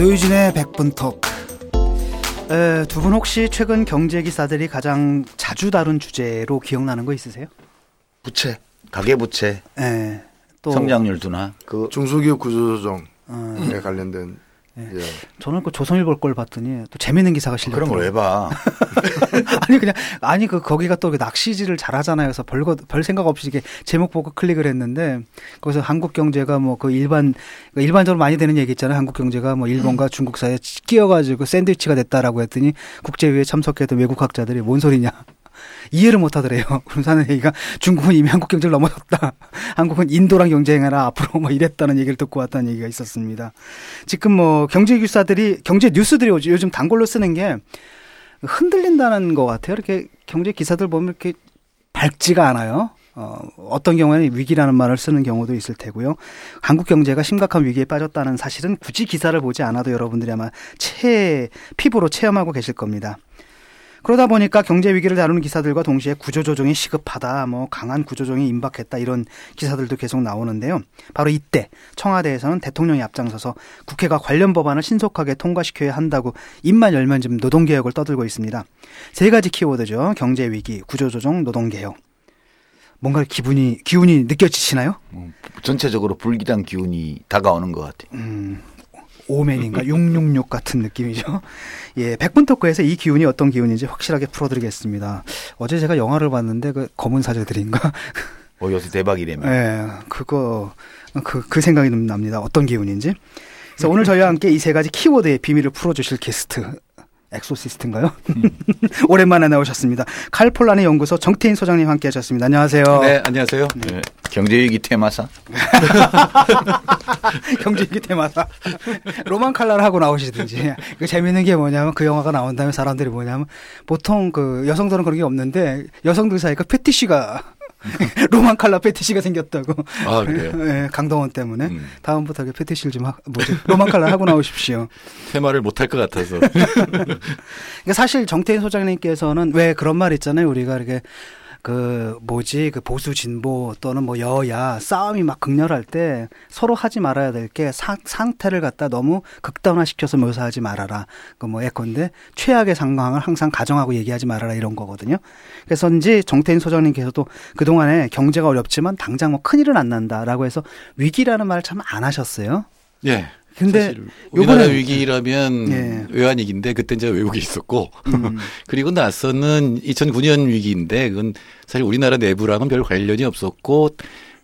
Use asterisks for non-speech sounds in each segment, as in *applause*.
노유진의 백분 톡. 두 분 혹시 최근 경제 기사들이 가장 자주 다룬 주제로 기억나는 거 있으세요? 부채, 가계 부채, 예. 또 성장률 둔화, 그 중소기업 구조조정에 어. 관련된 예. 예. 저는 그 조선일보 걸 봤더니 또 재밌는 기사가 실렸더라고요. 그런 걸 왜 봐? *laughs* 아니 그냥 아니 그 거기가 또그 낚시질을 잘하잖아요. 그래서 별거 별 생각 없이 이게 제목 보고 클릭을 했는데 거기서 한국 경제가 뭐 그 일반 그 일반적으로 많이 되는 얘기 있잖아요. 한국 경제가 뭐 일본과 중국 사이에 끼어가지고 샌드위치가 됐다라고 했더니 국제회의에 참석했던 외국 학자들이 뭔 소리냐? 이해를 못 하더래요. *laughs* 그러면서 는 얘기가 중국은 이미 한국 경제를 넘어섰다. *laughs* 한국은 인도랑 경쟁해라 앞으로 뭐 이랬다는 얘기를 듣고 왔다는 얘기가 있었습니다. 지금 뭐 경제 기사들이 경제 뉴스들이 요즘 단골로 쓰는 게 흔들린다는 것 같아요. 이렇게 경제 기사들 보면 이렇게 밝지가 않아요. 어, 어떤 경우에는 위기라는 말을 쓰는 경우도 있을 테고요. 한국 경제가 심각한 위기에 빠졌다는 사실은 굳이 기사를 보지 않아도 여러분들이 아마 체, 피부로 체험하고 계실 겁니다. 그러다 보니까 경제 위기를 다루는 기사들과 동시에 구조조정이 시급하다, 뭐 강한 구조조정이 임박했다 이런 기사들도 계속 나오는데요. 바로 이때 청와대에서는 대통령이 앞장서서 국회가 관련 법안을 신속하게 통과시켜야 한다고 입만 열면 지금 노동개혁을 떠들고 있습니다. 세 가지 키워드죠. 경제 위기, 구조조정, 노동개혁. 뭔가 기분이 기운이 느껴지시나요? 뭐, 전체적으로 불길한 기운이 다가오는 것 같아요. 음, 오맨인가 666 같은 느낌이죠. 예, 백분 토크에서 이 기운이 어떤 기운인지 확실하게 풀어드리겠습니다. 어제 제가 영화를 봤는데 그 검은 사제들인가. 어 요새 대박이래며. 예, 그거 그, 그 생각이 납니다. 어떤 기운인지. 그래서 오늘 저희와 함께 이 세 가지 키워드의 비밀을 풀어주실 게스트 엑소시스트인가요? 음. *laughs* 오랜만에 나오셨습니다. 칼폴라니 연구소 정태인 소장님 함께 하셨습니다. 안녕하세요. 네, 안녕하세요. 네. 경제위기 퇴마사. *laughs* 경제위기 퇴마사. 로만 칼라를 하고 나오시든지. 그 재밌는 게 뭐냐면 그 영화가 나온 다음에 사람들이 뭐냐면 보통 그 여성들은 그런 게 없는데 여성들 사이에 그 fetish가 *laughs* 로만 칼라 fetish가 생겼다고. 아, 그래요? *laughs* 네, 강동원 때문에. 음. 다음부터 fetish를 좀, 하, 뭐지, 로만 칼라 하고 나오십시오. *laughs* 테마를 못할 것 같아서. 그러니까 사실 정태인 소장님께서는 왜 그런 말 있잖아요. 우리가 이렇게 그 뭐지 그 보수 진보 또는 뭐 여야 싸움이 막 극렬할 때 서로 하지 말아야 될 게 상태를 갖다 너무 극단화시켜서 묘사하지 말아라. 그 뭐 예컨대 최악의 상황을 항상 가정하고 얘기하지 말아라 이런 거거든요. 그래서인지 정태인 소장님께서도 그 동안에 경제가 어렵지만 당장 뭐 큰일은 안 난다라고 해서 위기라는 말을 참 안 하셨어요. 예. 근데 우리나라 위기라면 예. 외환 위기인데 그때 제가 외국에 있었고 음. *laughs* 그리고 나서는 2009년 위기인데 그건 사실 우리나라 내부랑은 별 관련이 없었고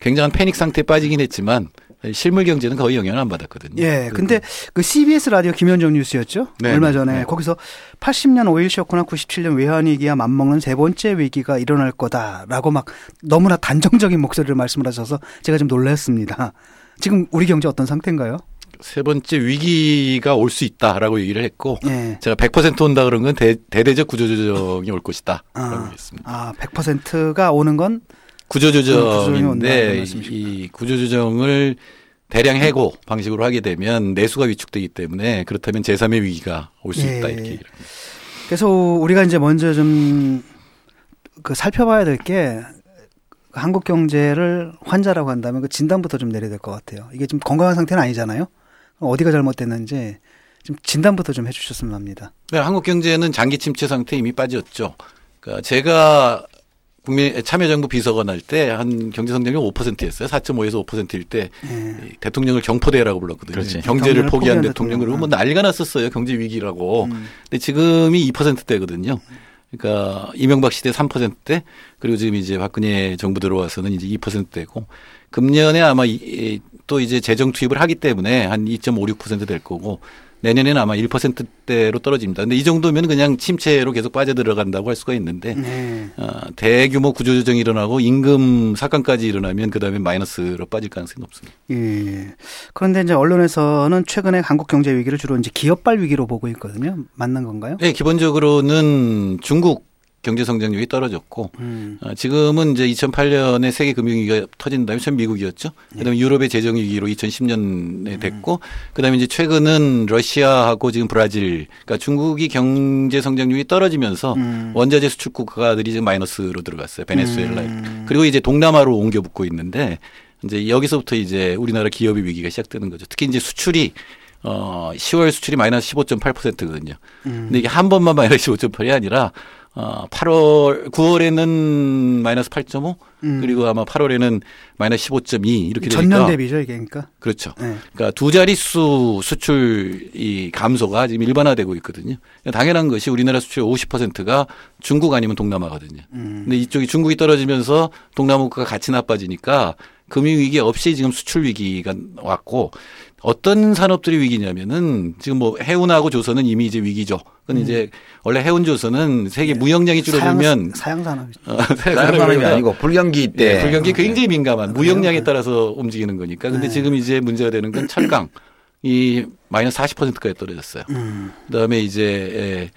굉장한 패닉 상태에 빠지긴 했지만 실물 경제는 거의 영향을 안 받았거든요. 예. 근데 그 CBS 라디오 김현정 뉴스였죠? 네, 얼마 전에 네. 거기서 80년 오일 쇼크나 97년 외환 위기와 맞먹는 세 번째 위기가 일어날 거다라고 막 너무나 단정적인 목소리를 말씀을 하셔서 제가 좀 놀랐습니다. 지금 우리 경제 어떤 상태인가요? 세 번째 위기가 올 수 있다라고 얘기를 했고 네. 제가 100% 온다 그런 건 대, 대대적 구조조정이 올 것이다. 아, 했습니다. 아, 100%가 오는 건 구조조정인데 이 구조조정을 대량 해고 방식으로 하게 되면 내수가 위축되기 때문에 그렇다면 제3의 위기가 올수 예. 있다 이렇게 얘기를 합니다. 그래서 우리가 이제 먼저 좀 그 살펴봐야 될 게 한국 경제를 환자라고 한다면 그 진단부터 좀 내려야 될 것 같아요. 이게 좀 건강한 상태는 아니잖아요. 어디가 잘못됐는지 좀 진단부터 좀 해주셨으면 합니다. 네, 한국 경제는 장기 침체 상태 이미 빠졌죠. 그러니까 제가 국민 참여정부 비서관 할 때 한 경제 성장률 5%였어요. 4.5에서 5%일 때 네. 대통령을 경포대라고 불렀거든요. 그렇지. 경제를 포기한 대통령 그리고 뭐 난리가 났었어요. 경제 위기라고. 음. 근데 지금이 2%대거든요. 그러니까 이명박 시대 3%대 그리고 지금 이제 박근혜 정부 들어와서는 이제 2%대고 금년에 아마 이, 또 이제 재정 투입을 하기 때문에 한 2.56%될 거고 내년에는 아마 1%대로 떨어집니다. 근데 이 정도면 그냥 침체로 계속 빠져들어간다고 할 수가 있는데 네. 어, 대규모 구조조정이 일어나고 임금 삭감까지 일어나면 그다음에 마이너스로 빠질 가능성이 높습니다. 예. 그런데 이제 언론에서는 최근에 한국 경제 위기를 주로 이제 기업발 위기로 보고 있거든요. 맞는 건가요? 네, 기본적으로는 중국 경제 성장률이 떨어졌고 음. 어, 지금은 이제 2008년에 세계 금융위기가 터진 다음에 처음 미국이었죠. 그다음에 네. 유럽의 재정 위기로 2010년에 음. 됐고 음. 그다음에 이제 최근은 러시아하고 지금 브라질 그러니까 중국이 경제 성장률이 떨어지면서 음. 원자재 수출 국가들이 지금 마이너스로 들어갔어요. 베네수엘라. 음. 그리고 이제 동남아로 옮겨 붙고 있는데 이제 여기서부터 이제 우리나라 기업의 위기가 시작되는 거죠. 특히 이제 수출이 어 10월 수출이 마이너스 15.8%거든요. 음. 근데 이게 한 번만 마이너스 15.8이 아니라 어 8월 9월에는 마이너스 8.5 음. 그리고 아마 8월에는 마이너스 15.2 이렇게 되니까 전년 대비죠 이게 그러니까 그렇죠. 네. 그러니까 두 자릿수 수출 이 감소가 지금 일반화되고 있거든요. 당연한 것이 우리나라 수출 50%가 중국 아니면 동남아거든요. 음. 근데 이쪽이 중국이 떨어지면서 동남아가 같이 나빠지니까 금융 위기 없이 지금 수출 위기가 왔고 어떤 산업들이 위기냐면은 지금 뭐 해운하고 조선은 이미 이제 위기죠. 그건 음. 이제 원래 해운 조선은 세계 네. 무역량이 줄어들면 사양, 산업 어, *laughs* 사양 산업이 아니고 불경기 때 네, 불경기 굉장히 민감한 무역량에 따라서 움직이는 거니까. 근데 네. 지금 이제 문제가 되는 건 철강 이 마이너스 40%까지 떨어졌어요. 음. 그다음에 이제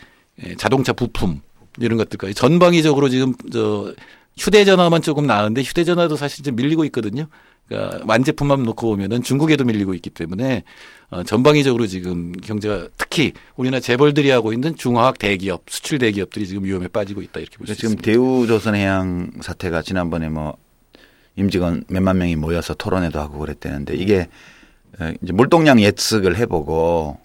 자동차 부품 이런 것들까지 전방위적으로 지금 저 휴대전화만 조금 나은데 휴대전화도 사실 좀 밀리고 있거든요. 그러니까 완제품만 놓고 보면은 중국에도 밀리고 있기 때문에 어, 전방위적으로 지금 경제가 특히 우리나라 재벌들이 하고 있는 중화학 대기업, 수출 대기업들이 지금 위험에 빠지고 있다 이렇게 볼수 지금 있습니다. 대우조선해양 사태가 지난번에 뭐 임직원 몇만 명이 모여서 토론회도 하고 그랬대는데 이게 어, 이제 물동량 예측을 해보고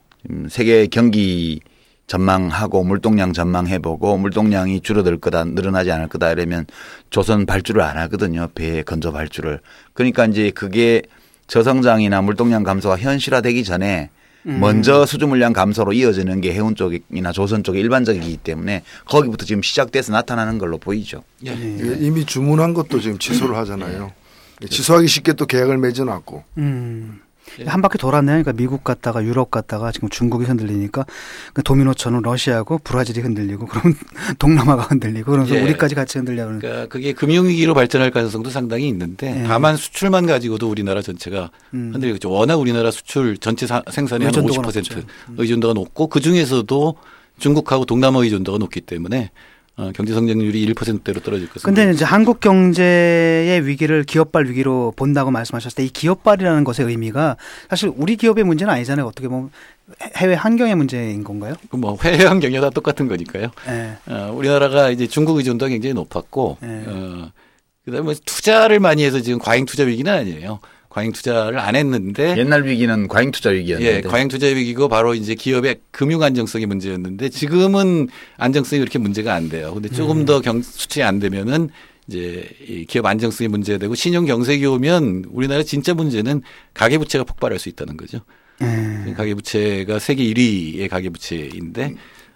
세계 경기 전망하고 물동량 전망해보고 물동량이 줄어들 거다 늘어나지 않을 거다 이러면 조선 발주를 안 하거든요 배 건조 발주를 그러니까 이제 그게 저성장이나 물동량 감소가 현실화되기 전에 음. 먼저 수주 물량 감소로 이어지는 게 해운 쪽이나 조선 쪽이 일반적이기 때문에 거기부터 지금 시작돼서 나타나는 걸로 보이죠. 예. 예. 이미 주문한 것도 지금 취소를 하잖아요. 예. 취소하기 쉽게 또 계약을 맺어 놨고. 음. 예. 한 바퀴 돌았네요. 그러니까 미국 갔다가 유럽 갔다가 지금 중국이 흔들리니까 그 도미노처럼 러시아하고 브라질이 흔들리고 그럼 *laughs* 동남아가 흔들리고 그러면서 예. 우리까지 같이 흔들려 그러는. 그러니까 그게 금융위기로 발전할 가능성도 상당히 있는데 예. 다만 수출만 가지고도 우리나라 전체가 음. 흔들리죠. 워낙 우리나라 수출 전체 생산의 한50% 음. 의존도가 높고 그 중에서도 중국하고 동남아 의존도가 높기 때문에 어, 경제 성장률이 1%대로 떨어질 것입니다. 근데 이제 한국 경제의 위기를 기업발 위기로 본다고 말씀하셨을 때 이 기업발이라는 것의 의미가 사실 우리 기업의 문제는 아니잖아요. 어떻게 보면 해외 환경의 문제인 건가요? 뭐 해외 환경이 다 똑같은 거니까요. 네. 어, 우리나라가 이제 중국 의존도가 굉장히 높았고 네. 어, 그다음에 투자를 많이 해서 지금 과잉 투자 위기는 아니에요. 과잉 투자를 안 했는데 옛날 위기는 과잉 투자 위기였는데 예, 과잉 투자 위기고 바로 이제 기업의 금융 안정성이 문제였는데 지금은 안정성이 그렇게 문제가 안 돼요. 근데 조금 음. 더 경, 수출이 안 되면은 이제 이 기업 안정성이 문제가 되고 신용 경색이 오면 우리나라 진짜 문제는 가계 부채가 폭발할 수 있다는 거죠. 음. 가계 부채가 세계 1위의 가계 부채인데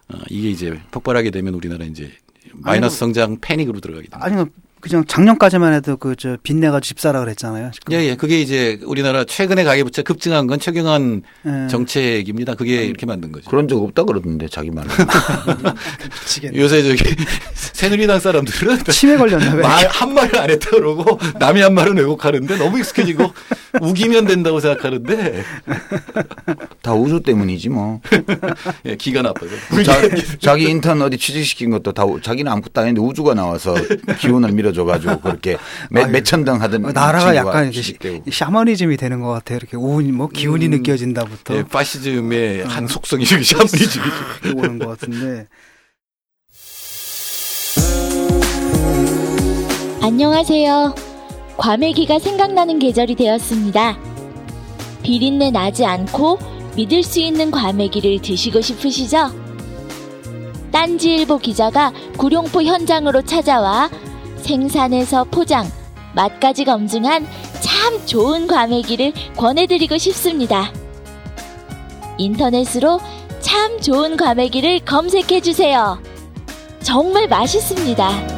어, 이게 이제 폭발하게 되면 우리나라 이제 마이너스 성장 패닉으로 들어가게 됩니다. 아니 그냥 작년까지만 해도 그 저 빚내가 집 사라 그랬잖아요. 지금. 예, 예. 그게 이제 우리나라 최근에 가계부채 급증한 건 최경환 예. 정책입니다. 그게 이렇게 만든 거죠. 그런 적 없다 그러던데 자기 말은. *laughs* 요새 저기 *laughs* 새누리당 사람들은 *laughs* 치매 걸렸나 말한 말을 안 했다 그러고 남이 한 말은 왜곡하는데 너무 익숙해지고 우기면 된다고 생각하는데 다 우주 때문이지 뭐. 예, 기가 나빠요. 자, 기 인턴 어디 취직시킨 것도 다 자기는 아무것도 아닌데 우주가 나와서 기운을 밀어줘 가지고 *laughs* 그렇게 매, 천등 하던 나라가 약간 이렇게 샤머니즘이 되는 것 같아요. 이렇게 우운 뭐 기운이 음, 느껴진다부터. 예, 파시즘의 음. 한 속성이 샤머니즘이 *laughs* 오는 것 같은데. 안녕하세요. 과메기가 생각나는 계절이 되었습니다. 비린내 나지 않고 믿을 수 있는 과메기를 드시고 싶으시죠? 딴지일보 기자가 구룡포 현장으로 찾아와 생산에서 포장, 맛까지 검증한 참 좋은 과메기를 권해드리고 싶습니다. 인터넷으로 참 좋은 과메기를 검색해주세요. 정말 맛있습니다.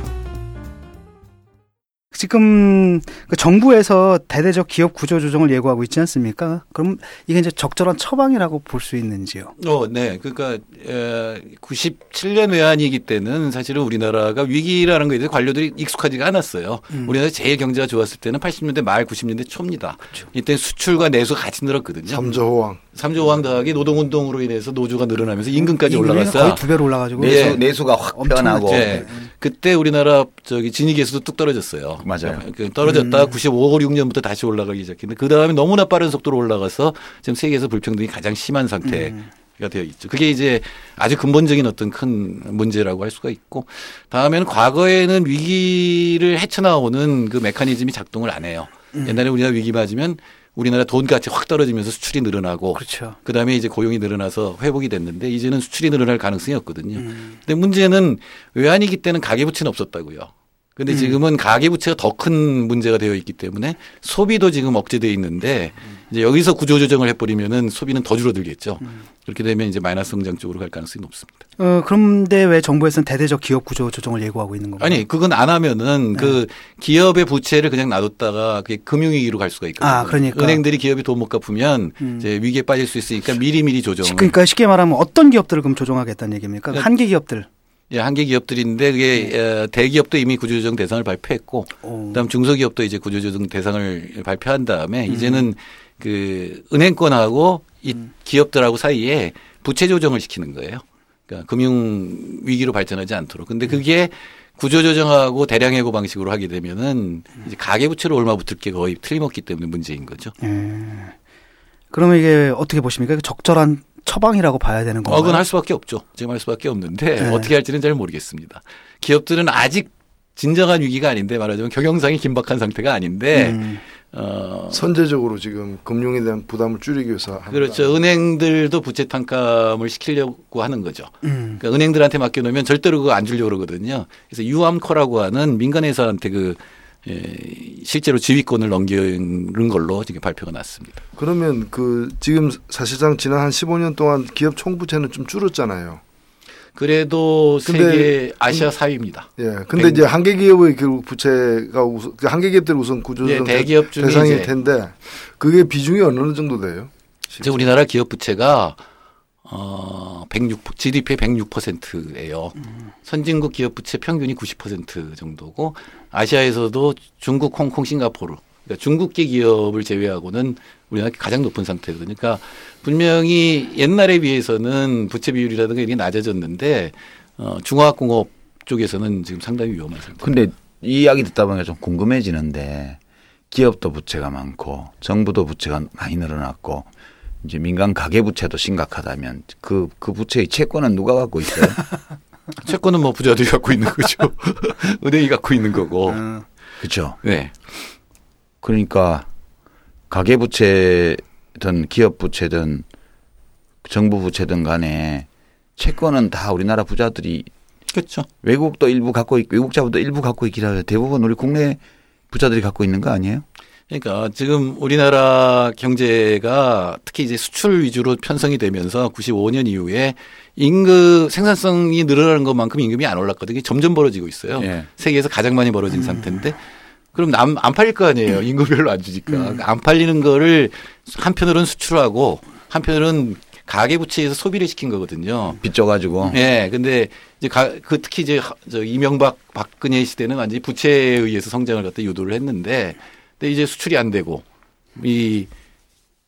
지금 그 정부에서 대대적 기업 구조 조정을 예고하고 있지 않습니까? 그럼 이게 이제 적절한 처방이라고 볼 수 있는지요? 어, 네. 그러니까 에, 97년 외환위기 때는 사실은 우리나라가 위기라는 거에 대해서 관료들이 익숙하지가 않았어요. 음. 우리나라 제일 경제가 좋았을 때는 80년대 말 90년대 초입니다. 그렇죠. 이때 수출과 내수가 같이 늘었거든요. 삼조 호황. 삼조 호황 더하기 노동운동으로 인해서 노조가 늘어나면서 임금까지 올라갔어요. 거의 두 배로 올라가지고 내수 예. 내수가 확. 변하고 네. 그때 우리나라 저기 진위계수도 뚝 떨어졌어요. 맞아요. 그 떨어졌다 음. 95, 6년부터 다시 올라가기 시작했는데 그 다음에 너무나 빠른 속도로 올라가서 지금 세계에서 불평등이 가장 심한 상태가 음. 되어 있죠. 그게 이제 아주 근본적인 어떤 큰 문제라고 할 수가 있고 다음에는 과거에는 위기를 헤쳐나오는 그 메커니즘이 작동을 안 해요. 음. 옛날에 우리나라 위기 맞으면 우리나라 돈 가치 확 떨어지면서 수출이 늘어나고 그렇죠. 그다음에 이제 고용이 늘어나서 회복이 됐는데 이제는 수출이 늘어날 가능성이 없거든요. 음. 근데 문제는 외환위기 때는 가계부채는 없었다고요. 음. 근데 지금은 가계부채가 더 큰 문제가 되어 있기 때문에 소비도 지금 억제돼 있는데 이제 여기서 구조조정을 해버리면은 소비는 더 줄어들겠죠. 음. 그렇게 되면 이제 마이너스 성장 쪽으로 갈 가능성이 높습니다. 어, 그런데 왜 정부에서는 대대적 기업 구조 조정을 예고하고 있는 건가요? 아니 그건 안 하면은 그 기업의 부채를 그냥 놔뒀다가 그게 금융위기로 갈 수가 있거든요. 아, 그러니까. 은행들이 기업이 돈 못 갚으면 음. 이제 위기에 빠질 수 있으니까 미리미리 조정을. 그러니까 쉽게 말하면 어떤 기업들을 그럼 조정하겠다는 얘기입니까? 네. 한계 기업들. 예, 한계 기업들인데 그게 네. 어, 대기업도 이미 구조조정 대상을 발표했고 오. 그다음 중소기업도 이제 구조조정 대상을 발표한 다음에 음. 이제는 그 은행권하고 이 기업들하고 사이에 부채 조정을 시키는 거예요. 그러니까 금융 위기로 발전하지 않도록. 근데 그게 구조 조정하고 대량 해고 방식으로 하게 되면은 이제 가계 부채로 얼마 붙을 게 거의 틀림없기 때문에 문제인 거죠. 예. 그러면 이게 어떻게 보십니까? 적절한 처방이라고 봐야 되는 건가요? 어건 할 수밖에 없죠. 지금 할 수밖에 없는데 네. 어떻게 할지는 잘 모르겠습니다. 기업들은 아직 진정한 위기가 아닌데 말하자면 경영상이 긴박한 상태가 아닌데 음. 어 선제적으로 지금 금융에 대한 부담을 줄이기 위해서. 그렇죠. 은행들도 부채 탕감을 시키려고 하는 거죠. 음. 그러니까 은행들한테 맡겨놓으면 절대로 그거 안 주려고 그러거든요. 그래서 유암코라고 하는 민간회사한테 그 예, 실제로 지휘권을 넘기는 걸로 지금 발표가 났습니다. 그러면 그 지금 사실상 지난 한 15년 동안 기업 총부채는 좀 줄었잖아요. 그래도 세계 아시아 4위입니다. 예. 근데 이제 한계 기업의 그 부채가 우선 그 한계 기업들 우선 구조조정 예, 대기업 중에 대상일 텐데 그게 비중이 어느 정도 돼요? 이제 우리나라 기업 부채가 어, 106, GDP의 106%예요. 선진국 기업 부채 평균이 90% 정도고 아시아에서도 중국, 홍콩, 싱가포르 그러니까 중국계 기업을 제외하고는 우리나라 가장 높은 상태거든요. 그러니까 분명히 옛날에 비해서는 부채 비율이라든가 이게 낮아졌는데 어, 중화학공업 쪽에서는 지금 상당히 위험한 상태. 근데 이 이야기 듣다 보니까 좀 궁금해지는데 기업도 부채가 많고 정부도 부채가 많이 늘어났고 이제 민간 가계 부채도 심각하다면 그 그 부채의 채권은 누가 갖고 있어요? *laughs* 채권은 뭐 부자들이 갖고 있는 거죠. *laughs* 은행이 갖고 있는 거고. 어. 그렇죠. 네. 그러니까 가계 부채든 기업 부채든 정부 부채든 간에 채권은 다 우리나라 부자들이 그렇죠. 외국도 일부 갖고 있고 외국 자본도 일부 갖고 있긴 하죠. 대부분 우리 국내 부자들이 갖고 있는 거 아니에요? 그러니까 지금 우리나라 경제가 특히 이제 수출 위주로 편성이 되면서 95년 이후에 임금 생산성이 늘어나는 것만큼 임금이 안 올랐거든요. 점점 벌어지고 있어요. 예. 세계에서 가장 많이 벌어진 상태인데 그럼 남, 안 팔릴 거 아니에요. 임금 별로 안 주니까. 그러니까 안 팔리는 거를 한편으로는 수출하고 한편으로는 가계 부채에서 소비를 시킨 거거든요. 빚져 가지고 예, 근데 이제 가, 그 특히 이제 하- 저 이명박 박근혜 시대는 완전히 부채에 의해서 성장을 갖다 유도를 했는데, 근데 이제 수출이 안 되고 이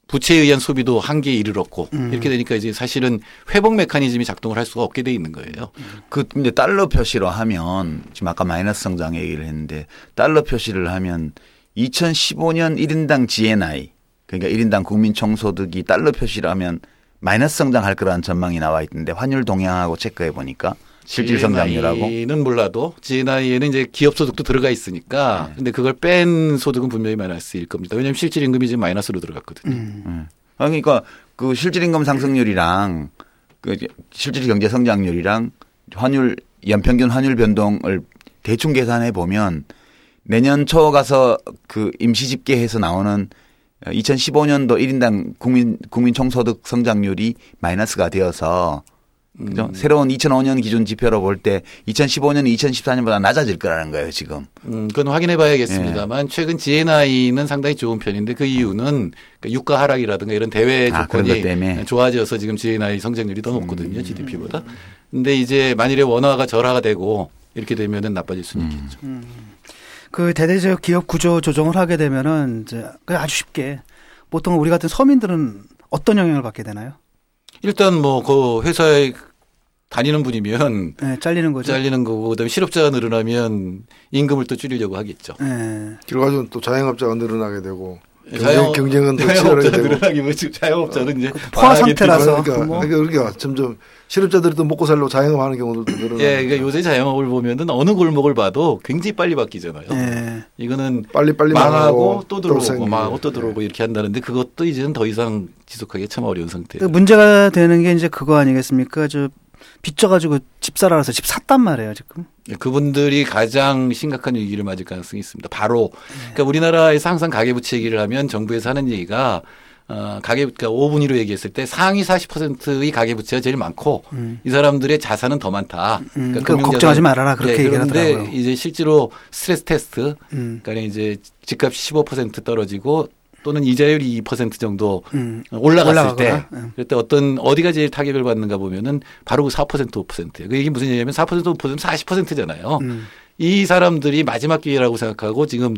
부채에 의한 소비도 한계에 이르렀고 이렇게 되니까 이제 사실은 회복 메커니즘이 작동을 할 수가 없게 돼 있는 거예요. 그 근데 달러 표시로 하면 지금 아까 마이너스 성장 얘기를 했는데 달러 표시를 하면 2015년 1인당 GNI 그러니까 1인당 국민 총소득이 달러 표시를 하면 마이너스 성장할 거라는 전망이 나와 있던데 환율 동향하고 체크해 보니까 실질 성장률하고 GNI는 몰라도 GNI에는 이제 기업 소득도 들어가 있으니까 네. 근데 그걸 뺀 소득은 분명히 마이너스일 겁니다. 왜냐하면 실질 임금이 지금 마이너스로 들어갔거든요. 음. 아, 그러니까 그 실질 임금 상승률이랑 그 실질 경제 성장률이랑 환율 연평균 환율 변동을 대충 계산해 보면 내년 초 가서 그 임시 집계해서 나오는 2015년도 1인당 국민 국민 총소득 성장률이 마이너스가 되어서 그죠? 새로운 2005년 기준 지표로 볼 때 2015년, 2014년보다 낮아질 거라는 거예요, 지금. 음, 그건 확인해 봐야겠습니다만 최근 GNI는 상당히 좋은 편인데 그 이유는 그 유가 하락이라든가 이런 대외 아, 조건이. 좋아져서 지금 GNI 성장률이 더 높거든요, GDP보다. 근데 이제 만일에 원화가 절하가 되고 이렇게 되면은 나빠질 수는 있겠죠. 그 대대적 기업 구조 조정을 하게 되면은 이제 그냥 아주 쉽게 보통 우리 같은 서민들은 어떤 영향을 받게 되나요? 일단 뭐 그 회사에 다니는 분이면 네, 잘리는 거죠. 잘리는 거고 그다음에 실업자가 늘어나면 임금을 또 줄이려고 하겠죠. 네. 결과적으로 또 자영업자가 늘어나게 되고 자영- 경쟁, 경쟁은 또 치열하게 되고 늘어나기 뭐 지금 자영업자는 이제 포화 상태라서. 그러니까, 뭐. 그러니까 우리가 점점 실업자들이 또 먹고 살려고 자영업하는 경우들도 늘어나고 예, 그러니까 요새 자영업을 보면은 어느 골목을 봐도 굉장히 빨리 바뀌잖아요. 네. 이거는 빨리 빨리 망하고 망하고 또또 들어오고. 망하고 또 들어오고 이렇게 한다는데 그것도 이제는 더 이상 지속하기 참 어려운 그 상태예요. 문제가 되는 게 이제 그거 아니겠습니까? 저 빚져가지고 집 사라서 집 샀단 말이에요 지금. 예, 그분들이 가장 심각한 위기를 맞을 가능성이 있습니다. 바로 그러니까 우리나라에서 항상 가계부채 얘기를 하면 정부에서 하는 얘기가 어, 가계 그러니까 5분위로 얘기했을 때 상위 40%의 가계 부채가 제일 많고 이 사람들의 자산은 더 많다. 음, 그러니까 걱정하지 말아라, 그렇게 네, 얘기를 그런데 하더라고요. 이제 실제로 스트레스 테스트 음. 그러니까 이제 집값이 15% 떨어지고 또는 이자율이 2% 정도 음. 올라갔을 때 음. 그때 어떤 어디가 제일 타격을 받는가 보면은 바로 그 4% 5%예요. 그 얘기 무슨 얘기냐면 4% 5% 40%잖아요. 음. 이 사람들이 마지막 기회라고 생각하고 지금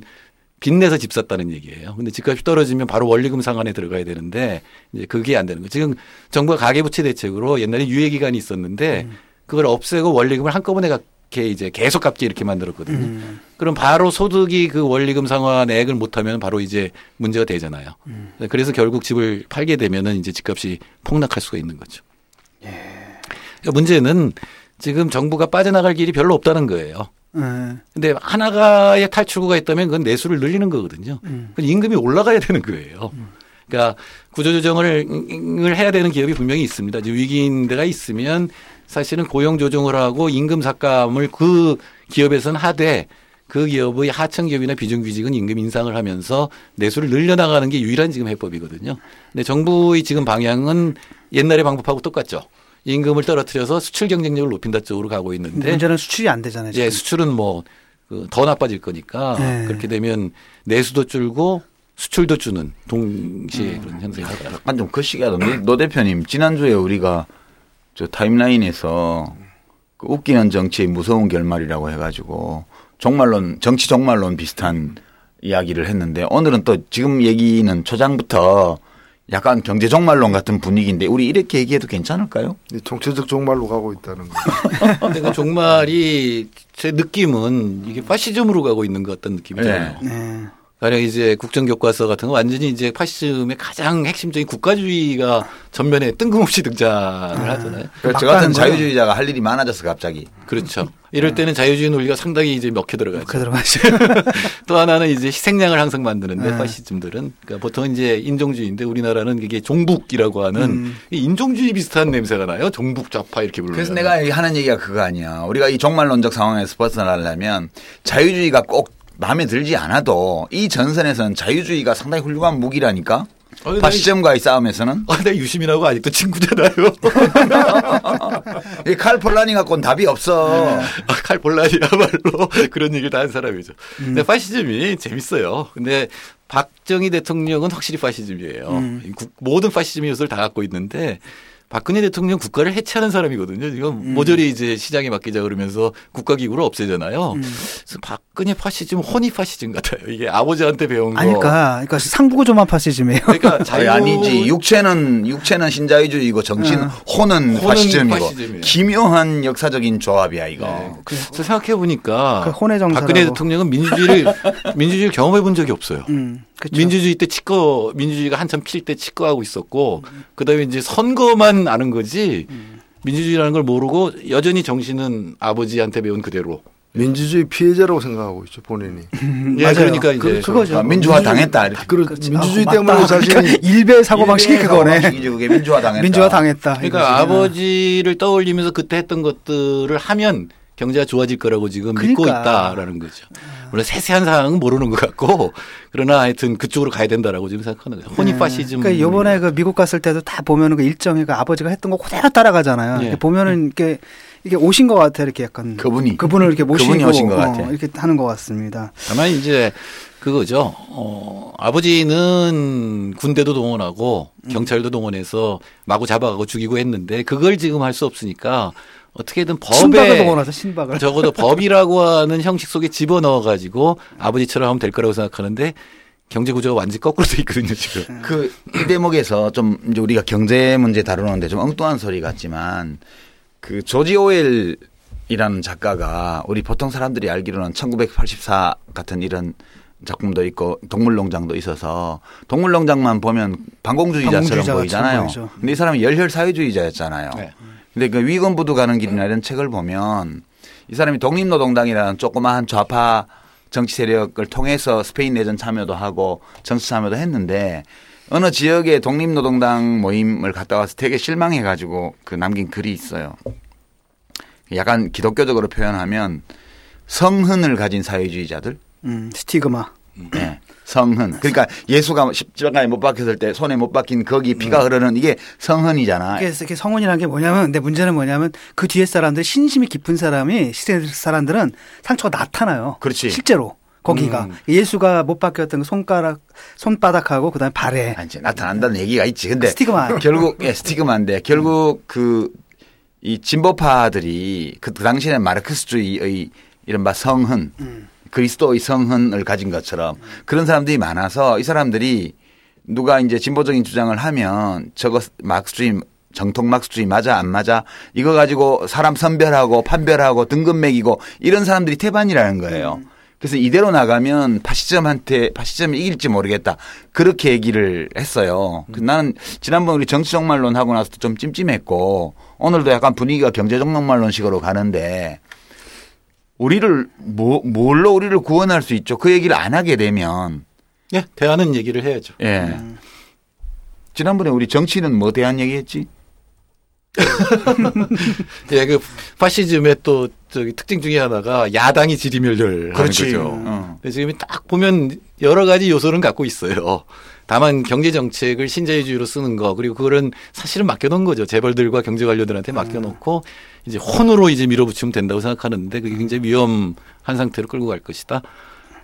빚내서 집 샀다는 얘기예요. 근데 집값이 떨어지면 바로 원리금 상환에 들어가야 되는데 이제 그게 안 되는 거예요. 지금 정부가 가계부채 대책으로 옛날에 유예 기간이 있었는데 그걸 없애고 원리금을 한꺼번에 갚게 이제 계속 갚게 이렇게 만들었거든요. 그럼 바로 소득이 그 원리금 상환액을 못하면 바로 이제 문제가 되잖아요. 그래서 결국 집을 팔게 되면은 이제 집값이 폭락할 수가 있는 거죠. 그러니까 문제는 지금 정부가 빠져나갈 길이 별로 없다는 거예요. 네. 근데 하나가의 탈출구가 있다면 그건 내수를 늘리는 거거든요. 그건 임금이 올라가야 되는 거예요. 그러니까 구조조정을 을 해야 되는 기업이 분명히 있습니다. 이제 위기인 데가 있으면 사실은 고용 조정을 하고 임금 삭감을 그 기업에서는 하되 그 기업의 하청 기업이나 비정규직은 임금 인상을 하면서 내수를 늘려나가는 게 유일한 지금 해법이거든요. 근데 정부의 지금 방향은 옛날의 방법하고 똑같죠. 임금을 떨어뜨려서 수출 경쟁력을 높인다 쪽으로 가고 있는데 문제는 수출이 안 되잖아요. 지금. 예, 수출은 뭐 더 나빠질 거니까 네. 그렇게 되면 내수도 줄고 수출도 주는 동시에 그런 현상이 나타나. 약간 좀 거시기하던데 노 대표님 지난주에 우리가 저 타임라인에서 그 웃기는 정치의 무서운 결말이라고 해가지고 종말론 정치 종말론 비슷한 이야기를 했는데 오늘은 또 지금 얘기는 초장부터 약간 경제 종말론 같은 분위기인데 우리 이렇게 얘기해도 괜찮을까요? 이 정체적 종말로 가고 있다는 거. *laughs* 근데 그 종말이 제 느낌은 이게 파시즘으로 가고 있는 것 같다는 느낌이 들어요. 네. 가령 이제 국정교과서 같은 거 완전히 이제 파시즘의 가장 핵심적인 국가주의가 전면에 뜬금없이 등장을 하잖아요. 그러니까 저 막다른 같은 거예요. 자유주의자가 할 일이 많아졌어 갑자기. 그렇죠. 이럴 때는 자유주의 논리가 상당히 이제 먹혀 들어가죠. 그 들어가죠. *laughs* 또 하나는 이제 희생양을 항상 만드는데 네. 파시즘들은 그러니까 보통 이제 인종주의인데 우리나라는 이게 종북이라고 하는 음. 이 인종주의 비슷한 냄새가 나요. 종북 좌파 이렇게 부르는. 그래서 내가 하는 얘기가 그거 아니야. 우리가 이 종말론적 상황에서 벗어나려면 자유주의가 꼭 마음에 들지 않아도 이 전선에서는 자유주의가 상당히 훌륭한 무기라니까. 아니, 파시즘과의 싸움에서는 아, 내가 유시민하고 아직도 친구잖아요. *laughs* 이칼 폴라니 갖고는 답이 없어. 아, 칼볼라니야말로 *laughs* 그런 얘기를 다 한 사람이죠. 근데 파시즘이 재밌어요. 근데 박정희 대통령은 확실히 파시즘이에요. 이 국- 모든 파시즘 요소를 다 갖고 있는데 박근혜 대통령 국가를 해체하는 사람이거든요. 지금 모조리 이제 시장에 맡기자 그러면서 국가기구를 없애잖아요. 그래서 박근혜 파시즘 혼이 파시즘 같아요. 이게 아버지한테 배운 거. 아니까, 그러니까 상부구조만 파시즘이에요. 그러니까 *laughs* 아니, 자유 아니 지. 육체는 육체는 신자유주의고 정치는 혼은 혼은 파시즘이고 파시즘이에요. 기묘한 역사적인 조합이야 이거. 네. 그래서 생각해 보니까 그 혼의 정사라고. 박근혜 대통령은 민주주의를 *laughs* 민주주의를 경험해 본 적이 없어요. 음. 민주주의 때 치과 민주주의가 한참 필 때 치과하고 있었고 그다음에 이제 선거만 아는 거지 민주주의라는 걸 모르고 여전히 정신은 아버지한테 배운 그대로. 민주주의 피해자라고 생각하고 있죠 본인이. 예, 맞아요. 그러니까 이제 그, 그거죠. 아, 민주화 당했다. 이렇게. 그렇 그렇지. 민주주의 아, 때문에. 자신이 그러니까 *laughs* 일베 사고 방식이 그거네. 사고방식이지, 그게 민주화 당했다. 민주화 당했다. 그러니까 이거지. 아버지를 떠올리면서 그때 했던 것들을 하면 경제가 좋아질 거라고 지금 믿고 그러니까. 있다라는 거죠. 물론 세세한 사항은 모르는 것 같고 그러나 하여튼 그쪽으로 가야 된다라고 지금 생각하는 거예요. 호니 파시즘. 그러니까 요번에 그 미국 갔을 때도 다 보면은 그 일정이 그 아버지가 했던 거 그대로 따라가잖아요. 예. 이렇게 보면은 이게 이게 오신 것 같아 이렇게 약간 그분이. 그분을 이렇게 모시고 그분이 오신 것 어, 같아. 이렇게 하는 것 같습니다. 다만 이제 그거죠. 어, 아버지는 군대도 동원하고 음. 경찰도 동원해서 마구 잡아가고 죽이고 했는데 그걸 지금 할 수 없으니까 어떻게든 신박을 법에 신박을. 적어도 법이라고 하는 형식 속에 집어넣어 가지고 아버지처럼 하면 될 거라고 생각하는데 경제 구조가 완전히 거꾸로 돼 있거든요, 지금. 그 이 대목에서 좀 이제 우리가 경제 문제 다루는데 좀 엉뚱한 소리 같지만 그 조지 오웰 이라는 작가가 우리 보통 사람들이 알기로는 1984 같은 이런 작품도 있고 동물농장도 있어서 동물농장만 보면 반공주의자처럼 반공주의자 보이잖아요. 근데 이 사람이 열혈 사회주의자였잖아요. 네. 근데 그 위건부두 가는 길이나 이런 책을 보면 이 사람이 독립노동당이라는 조그마한 좌파 정치 세력을 통해서 스페인 내전 참여도 하고 정치 참여도 했는데 어느 지역에 독립노동당 모임을 갔다 와서 되게 실망해 가지고 그 남긴 글이 있어요. 약간 기독교적으로 표현하면 성흔을 가진 사회주의자들 음, 스티그마. 네. 성흔. 그러니까 예수가 십자가에 못 박혔을 때 손에 못 박힌 거기 피가 흐르는 이게 성흔이잖아. 이게, 이게 성혼이라는 게 뭐냐면, 근데 문제는 뭐냐면 그 뒤에 사람들 신심이 깊은 사람이 시대 사람들은 상처가 나타나요. 그렇지. 실제로 거기가 예수가 못 박혔던 그 손가락, 손바닥하고 그다음에 발에 아, 이제 나타난다는 얘기가 있지. 근데 스티그마. *laughs* 결국 예, 스티그마인데 결국 그이 진보파들이 그 당시에는 마르크스주의의 이른바 성흔 그리스도의 성흔을 가진 것처럼 그런 사람들이 많아서 이 사람들이 누가 이제 진보적인 주장을 하면 저거 마크스주의 정통 마크스주의 맞아 안 맞아 이거 가지고 사람 선별하고 판별하고 등급 매기고 이런 사람들이 태반이라는 거예요. 그래서 이대로 나가면 파시즘한테 파시즘이 이길지 모르겠다. 그렇게 얘기를 했어요. 그 나는 지난번 우리 정치 종말론 하고 나서 좀 찜찜했고 오늘도 약간 분위기가 경제 종말론식으로 가는데 우리를 뭐 뭘로 우리를 구원할 수 있죠? 그 얘기를 안 하게 되면 예, 대안은 얘기를 해야죠. 예. 지난번에 우리 정치는 뭐 대한 얘기했지? *laughs* 예, 그 파시즘의 또 저기 특징 중에 하나가 야당이 지리멸렬 하는 그렇지. 거죠. 어. 근데 지금 딱 보면 여러 가지 요소는 갖고 있어요. 다만 경제 정책을 신자유주의로 쓰는 거 그리고 그거는 사실은 맡겨놓은 거죠. 재벌들과 경제 관료들한테 맡겨놓고 이제 혼으로 이제 밀어붙이면 된다고 생각하는데 그게 굉장히 위험한 상태로 끌고 갈 것이다.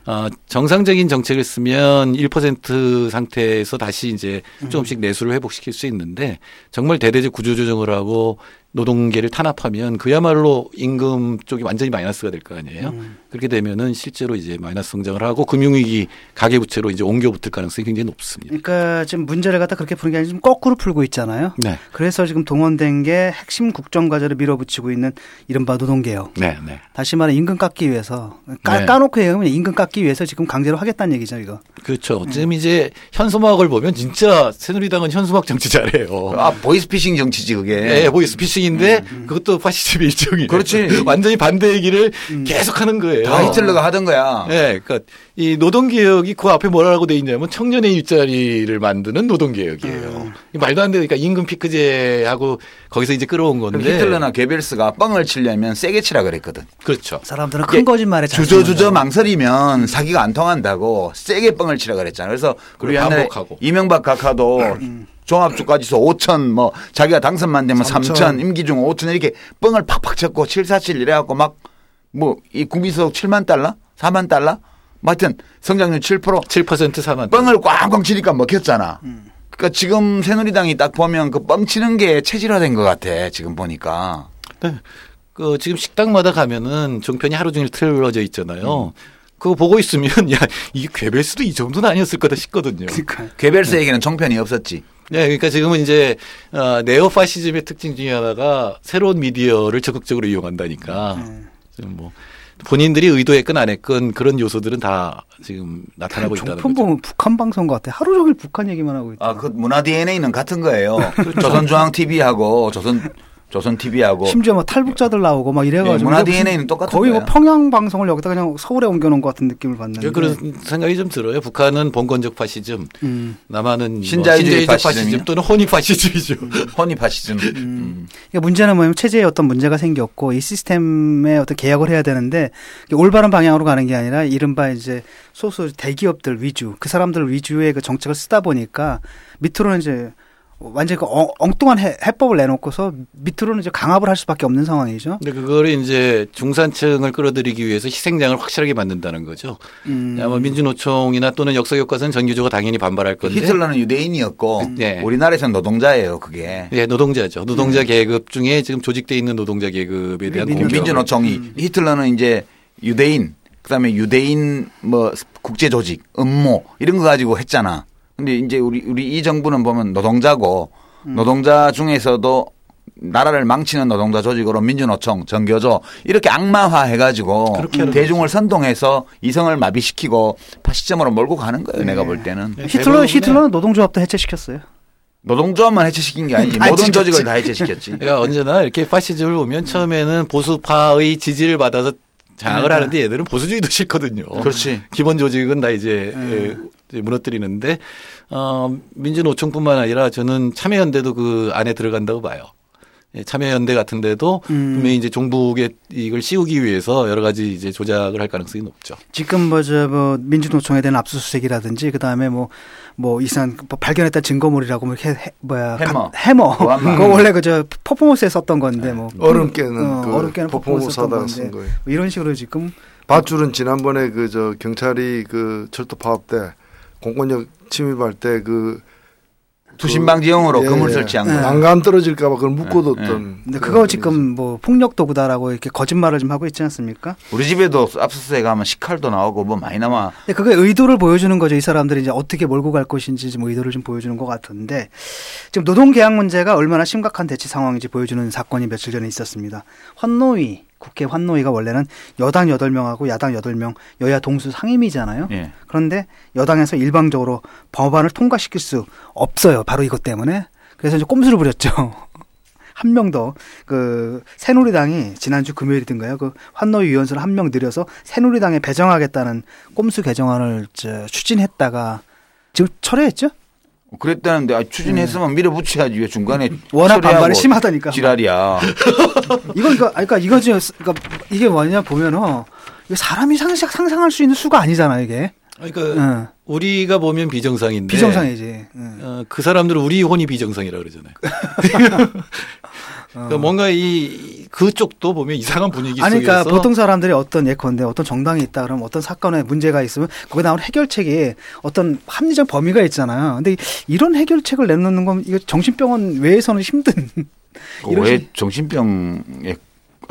아, 정상적인 정책을 쓰면 1% 상태에서 다시 이제 조금씩 내수를 회복시킬 수 있는데 정말 대대적 구조조정을 하고 노동계를 탄압하면 그야말로 임금 쪽이 완전히 마이너스가 될 거 아니에요. 그렇게 되면은 실제로 이제 마이너스 성장을 하고 금융위기 가계부채로 이제 옮겨붙을 가능성이 굉장히 높습니다. 그러니까 지금 문제를 갖다 그렇게 푸는 게 아니라 지금 거꾸로 풀고 있잖아요. 네. 그래서 지금 동원된 게 핵심 국정 과제를 밀어붙이고 있는 이른바 노동개혁. 네, 네. 다시 말해 임금 깎기 위해서 까, 네. 까놓고 얘기하면 임금 깎기 위해서 지금 강제로 하겠다는 얘기죠 이거. 그렇죠. 지금 이제 현수막을 보면 진짜 새누리당은 현수막 정치 잘해요. 아 보이스피싱 정치지 그게. 예, 보이스피싱인데 그것도 파시즘의 일종이에요. 그렇지. 완전히 반대 얘기를 계속 하는 거예요. 다 히틀러가 하던 거야. 예, 그러니까 이 노동개혁이 그 앞에 뭐라고 돼 있냐면 청년의 일자리를 만드는 노동개혁이에요. 이 말도 안 되니까 임금 피크제하고 거기서 이제 끌어온 건데. 히틀러나 게벨스가 뻥을 치려면 세게 치라 그랬거든. 그렇죠. 사람들은 큰 거짓말에 잘 주저주저. 망설이면 사기가 안 통한다고 세게 뻥을 치라 그랬잖아. 그래서 우리 옛날에 반복하고. 이명박 각하도 종합주가지수 5천 뭐 자기가 당선만 되면 3천. 3천 임기중 5천 이렇게 뻥을 팍팍 쳤고 747 이래갖고 막 뭐 이 국민소득 7만 달러? 4만 달러? 뭐 하여튼 성장률 7% 7% 사만. 뻥을 꽝꽝 치니까 먹혔잖아. 그러니까 지금 새누리당이 딱 보면 그 뻥 치는 게 체질화된 것 같아. 지금 보니까. 네. 그 지금 식당마다 가면은 종편이 하루 종일 틀어져 음. 있잖아요. 그거 보고 있으면 야 이게 괴벨수도 이 정도는 아니었을 거다 싶거든요. 그러니까 괴벨스에게는 종편이 없었지. 네, 그러니까 지금은 이제 어, 네오파시즘의 특징 중에 하나가 새로운 미디어를 적극적으로 이용한다니까. 지금 뭐 본인들이 의도했건 안 했건 그런 요소들은 다 지금 나타나고 있다는 종편 거죠. 보면 북한 방송 같아. 하루 종일 북한 얘기만 하고 있다. 아, 그 문화 DNA는 같은 거예요. *laughs* 조선중앙 TV하고 조선 조선 TV하고 심지어 뭐 탈북자들 나오고 막 이래가지고 예, 문화 DNA는 똑같은 거의 뭐. 평양 방송을 여기다 그냥 서울에 옮겨놓은 것 같은 느낌을 받는데. 그런 생각이 좀 들어요. 북한은 봉건적 파시즘, 음. 남한은 뭐 신자유주의 신자유적 파시즘이요? 파시즘 또는 호니 파시즘이죠. 허니 파시즘. 음. 그러니까 문제는 뭐냐면 체제에 어떤 문제가 생겼고 이 시스템에 어떤 개혁을 해야 되는데 올바른 방향으로 가는 게 아니라 이른바 이제 소수 대기업들 위주 그 사람들 위주의 그 정책을 쓰다 보니까 밑으로는 이제 완전히 그 엉- 엉뚱한 해, 해법을 내놓고서 밑으로는 이제 강압을 할 수밖에 없는 상황이죠. 근데 그거를 이제 중산층을 끌어들이기 위해서 희생장을 확실하게 만든다는 거죠. 음. 아마 민주노총이나 또는 역사교과서는 전교조가 당연히 반발할 건데. 히틀러는 유대인이었고 네. 우리나라에서는 노동자예요. 그게. 예, 노동자죠. 노동자 계급 중에 지금 조직돼 있는 노동자 계급에 대한 민주노총. 공격. 민주노총이 히틀러는 이제 유대인 그다음에 유대인 뭐 국제 조직 음모 이런 거 가지고 했잖아. 근데 이제 우리 우리 이 정부는 보면 노동자고 노동자 중에서도 나라를 망치는 노동자 조직으로 민주노총, 정교조 이렇게 악마화 해가지고 대중을 선동해서 이성을 마비시키고 파시점으로 몰고 가는 거예요. 내가 볼 때는 네, 히틀러 히틀러는 노동조합도 해체시켰어요. 노동조합만 해체시킨 게 아니지 다 모든 해체시켰지. 조직을 다 해체시켰지. *laughs* 그러니까 언제나 이렇게 파시즘을 보면 처음에는 보수파의 지지를 받아서 장악을 네. 하는데 얘들은 보수주의도 싫거든요. 그렇지. 기본 조직은 다 이제 네. 예, 무너뜨리는데 어, 민주노총뿐만 아니라 저는 참여연대도 그 안에 들어간다고 봐요. 예, 참여연대 같은데도 음. 분명히 이제 종북의 이걸 씌우기 위해서 여러 가지 이제 조작을 할 가능성이 높죠. 지금 뭐저 뭐 민주노총에 대한 압수수색이라든지 그 다음에 뭐 뭐 이상 뭐 발견했다 증거물이라고 뭐 이렇게 해, 뭐야 해머. 가- 해머 보안망. 그거 원래 그저 퍼포먼스에 썼던 건데 뭐 얼음 깨는 어, 그 얼음 깨는 퍼포먼스 썼던 하다가 건데 쓴 거예요. 뭐 이런 식으로 지금 밧줄은 지난번에 그 저 경찰이 그 철도 파업 때 공권력 침입할 때 그 투신 방지용으로 예, 그물 예. 설치한 거. 네. 난간 떨어질까 봐 그걸 묶어뒀던. 근데 그런 그거 지금 뭐 폭력 도구다라고 이렇게 거짓말을 좀 하고 있지 않습니까? 우리 집에도 압수수색 하면 식칼도 나오고 뭐 많이 남아. 근데 그게 의도를 보여주는 거죠. 이 사람들이 이제 어떻게 몰고 갈 것인지 좀 의도를 좀 보여주는 것 같은데 지금 노동 계약 문제가 얼마나 심각한 대치 상황인지 보여주는 사건이 며칠 전에 있었습니다. 환노위 국회 환노위가 원래는 여당 8명하고 야당 8명 여야 동수 상임위잖아요. 예. 그런데 여당에서 일방적으로 법안을 통과시킬 수 없어요. 바로 이것 때문에. 그래서 이제 꼼수를 부렸죠. *laughs* 한 명 더, 그, 새누리당이 지난주 금요일이든가요. 그 환노위 위원수를 한 명 늘려서 새누리당에 배정하겠다는 꼼수 개정안을 저 추진했다가 지금 철회했죠? 그랬다는데 아, 추진했으면 밀어붙여야지 왜 중간에 음. *laughs* 워낙 반발이 심하다니까. 지랄이야. *laughs* 이거, 그러니까, 그러니까 이거 지금, 그러니까 이게 뭐냐 보면은, 사람이 상상, 상상할 수 있는 수가 아니잖아, 이게. 그러니까 응. 우리가 보면 비정상인데 비정상이지. 응. 어, 그 사람들은 우리 혼이 비정상이라 그러잖아요. *laughs* 그러니까 뭔가 이 그쪽도 보면 이상한 분위기 아니, 그러니까 속에서 보통 사람들이 어떤 예컨대 어떤 정당이 있다 그러면 어떤 사건에 문제가 있으면 거기에 나오는 해결책이 어떤 합리적 범위가 있잖아요. 근데 이런 해결책을 내놓는 건 이거 정신병원 외에서는 힘든. 이런 왜 식- 정신병에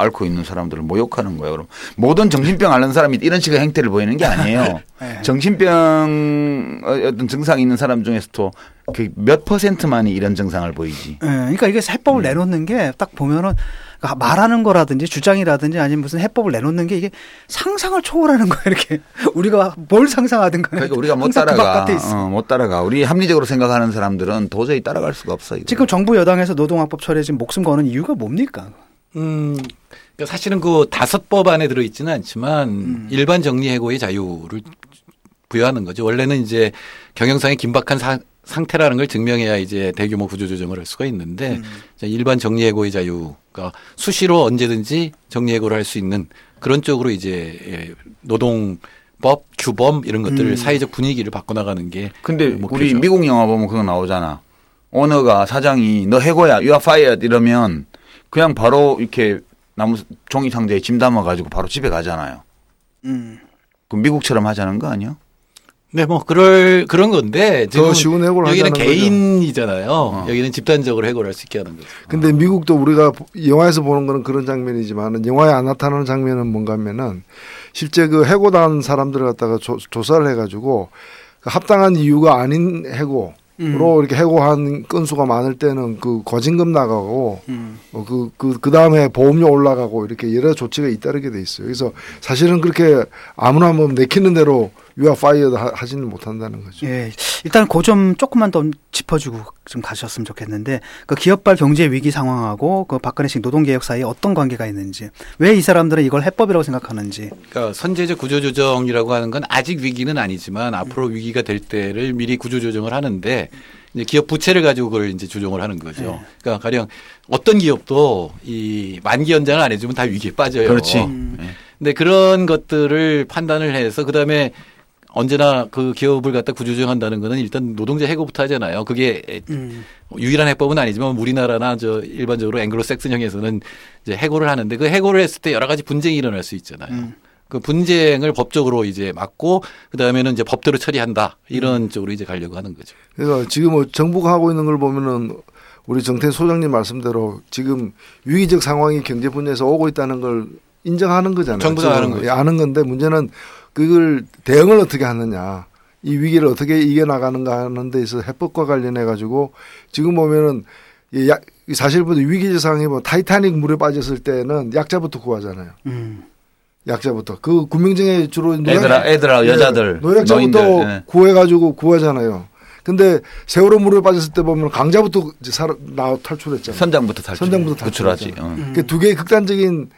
앓고 있는 사람들을 모욕하는 거예요? 그럼 모든 정신병 앓는 사람이 이런 식의 행태를 보이는 게 아니에요. *laughs* 네. 정신병 어, 어떤 증상이 있는 사람 중에서도 그 몇 퍼센트만이 이런 증상을 보이지. 예, 그러니까 이게 해법을 내놓는 게 딱 보면은 그러니까 말하는 거라든지 주장이라든지 아니면 무슨 해법을 내놓는 게 이게 상상을 초월하는 거야 이렇게 *laughs* 우리가 뭘 상상하든 간에 그러니까 우리가 못그 따라가. 있어. 어, 못 따라가. 우리 합리적으로 생각하는 사람들은 도저히 따라갈 수가 없어. 이거. 지금 정부 여당에서 노동학법 처리에 지금 목숨 거는 이유가 뭡니까? 음, 그러니까 사실은 그 다섯 법 안에 들어있지는 않지만 음. 일반 정리해고의 자유를 부여하는 거죠. 원래는 이제 경영상의 긴박한 사- 상태라는 걸 증명해야 이제 대규모 구조조정을 할 수가 있는데 음. 일반 정리해고의 자유가 수시로 언제든지 정리해고를 할 수 있는 그런 쪽으로 이제 예, 노동 법, 규범 이런 것들을 음. 사회적 분위기를 바꿔나가는 게 근데 목표죠. 우리 미국 영화 보면 그거 나오잖아. 오너가 사장이 너 해고야, you are fired 이러면 그냥 바로 이렇게 나무 종이 상자에 짐 담아 가지고 바로 집에 가잖아요. 음. 그 미국처럼 하자는 거 아니야? 네, 뭐 그럴 그런 건데 더 지금 쉬운 해고를 여기는 하자는 거죠. 개인이잖아요. 여기는 집단적으로 해고를 할 수 있게 하는 거죠. 근데 미국도 우리가 영화에서 보는 거는 그런 장면이지만은 영화에 안 나타나는 장면은 뭔가 하면은 실제 그 해고당한 사람들을 갖다가 조, 조사를 해가지고 그 합당한 이유가 아닌 해고 로 이렇게 해고한 건수가 많을 때는 그 거진금 나가고 음. 어, 그, 그, 그 다음에 보험료 올라가고 이렇게 여러 조치가 잇따르게 돼 있어요. 그래서 사실은 그렇게 아무나 뭐 내키는 대로 유아 파이어도 하- 하지는 못한다는 거죠. 예, 일단 그 점 조금만 더 짚어주고 좀 가셨으면 좋겠는데 그 기업발 경제 위기 상황하고 그 박근혜식 노동개혁 사이에 어떤 관계가 있는지 왜 이 사람들은 이걸 해법이라고 생각하는지 그러니까 선제적 구조조정이라고 하는 건 아직 위기는 아니지만 앞으로 위기가 될 때를 미리 구조조정을 하는데 이제 기업 부채를 가지고 그걸 이제 조정을 하는 거죠. 네. 그러니까 가령 어떤 기업도 이 만기 연장을 안 해주면 다 위기에 빠져요. 그렇지. 음. 예. 근데 그런 것들을 판단을 해서 그 다음에 언제나 그 기업을 갖다 구조조정한다는 거는 일단 노동자 해고부터 하잖아요. 그게 음. 유일한 해법은 아니지만 우리나라나 저 일반적으로 앵글로색슨형에서는 이제 해고를 하는데 그 해고를 했을 때 여러 가지 분쟁이 일어날 수 있잖아요. 음. 그 분쟁을 법적으로 이제 막고 그 다음에는 이제 법대로 처리한다 이런 쪽으로 이제 가려고 하는 거죠. 그래서 지금 뭐 정부가 하고 있는 걸 보면은 우리 정태인 소장님 말씀대로 지금 위기적 상황이 경제 분야에서 오고 있다는 걸 인정하는 거잖아요. 정부가. 아는 거죠. 예, 아는 건데 문제는 그걸 대응을 어떻게 하느냐. 이 위기를 어떻게 이겨나가는가 하는 데 있어서 해법과 관련해 가지고 지금 보면은 이 약, 이 사실보다 위기적 상황이 뭐 타이타닉 물에 빠졌을 때는 약자부터 구하잖아요. 음. 약자부터. 그 구명정에 주로 노약- 애들아, 애들아, 예, 여자들, 노약자부터 노인들, 예. 구해가지고 구하잖아요. 근데 세월호 물에 빠졌을 때 보면 강자부터 이제 살아 나 탈출했잖아요. 선장부터 탈출. 선장부터. 탈출하잖아요. 어. 그두 개의 극단적인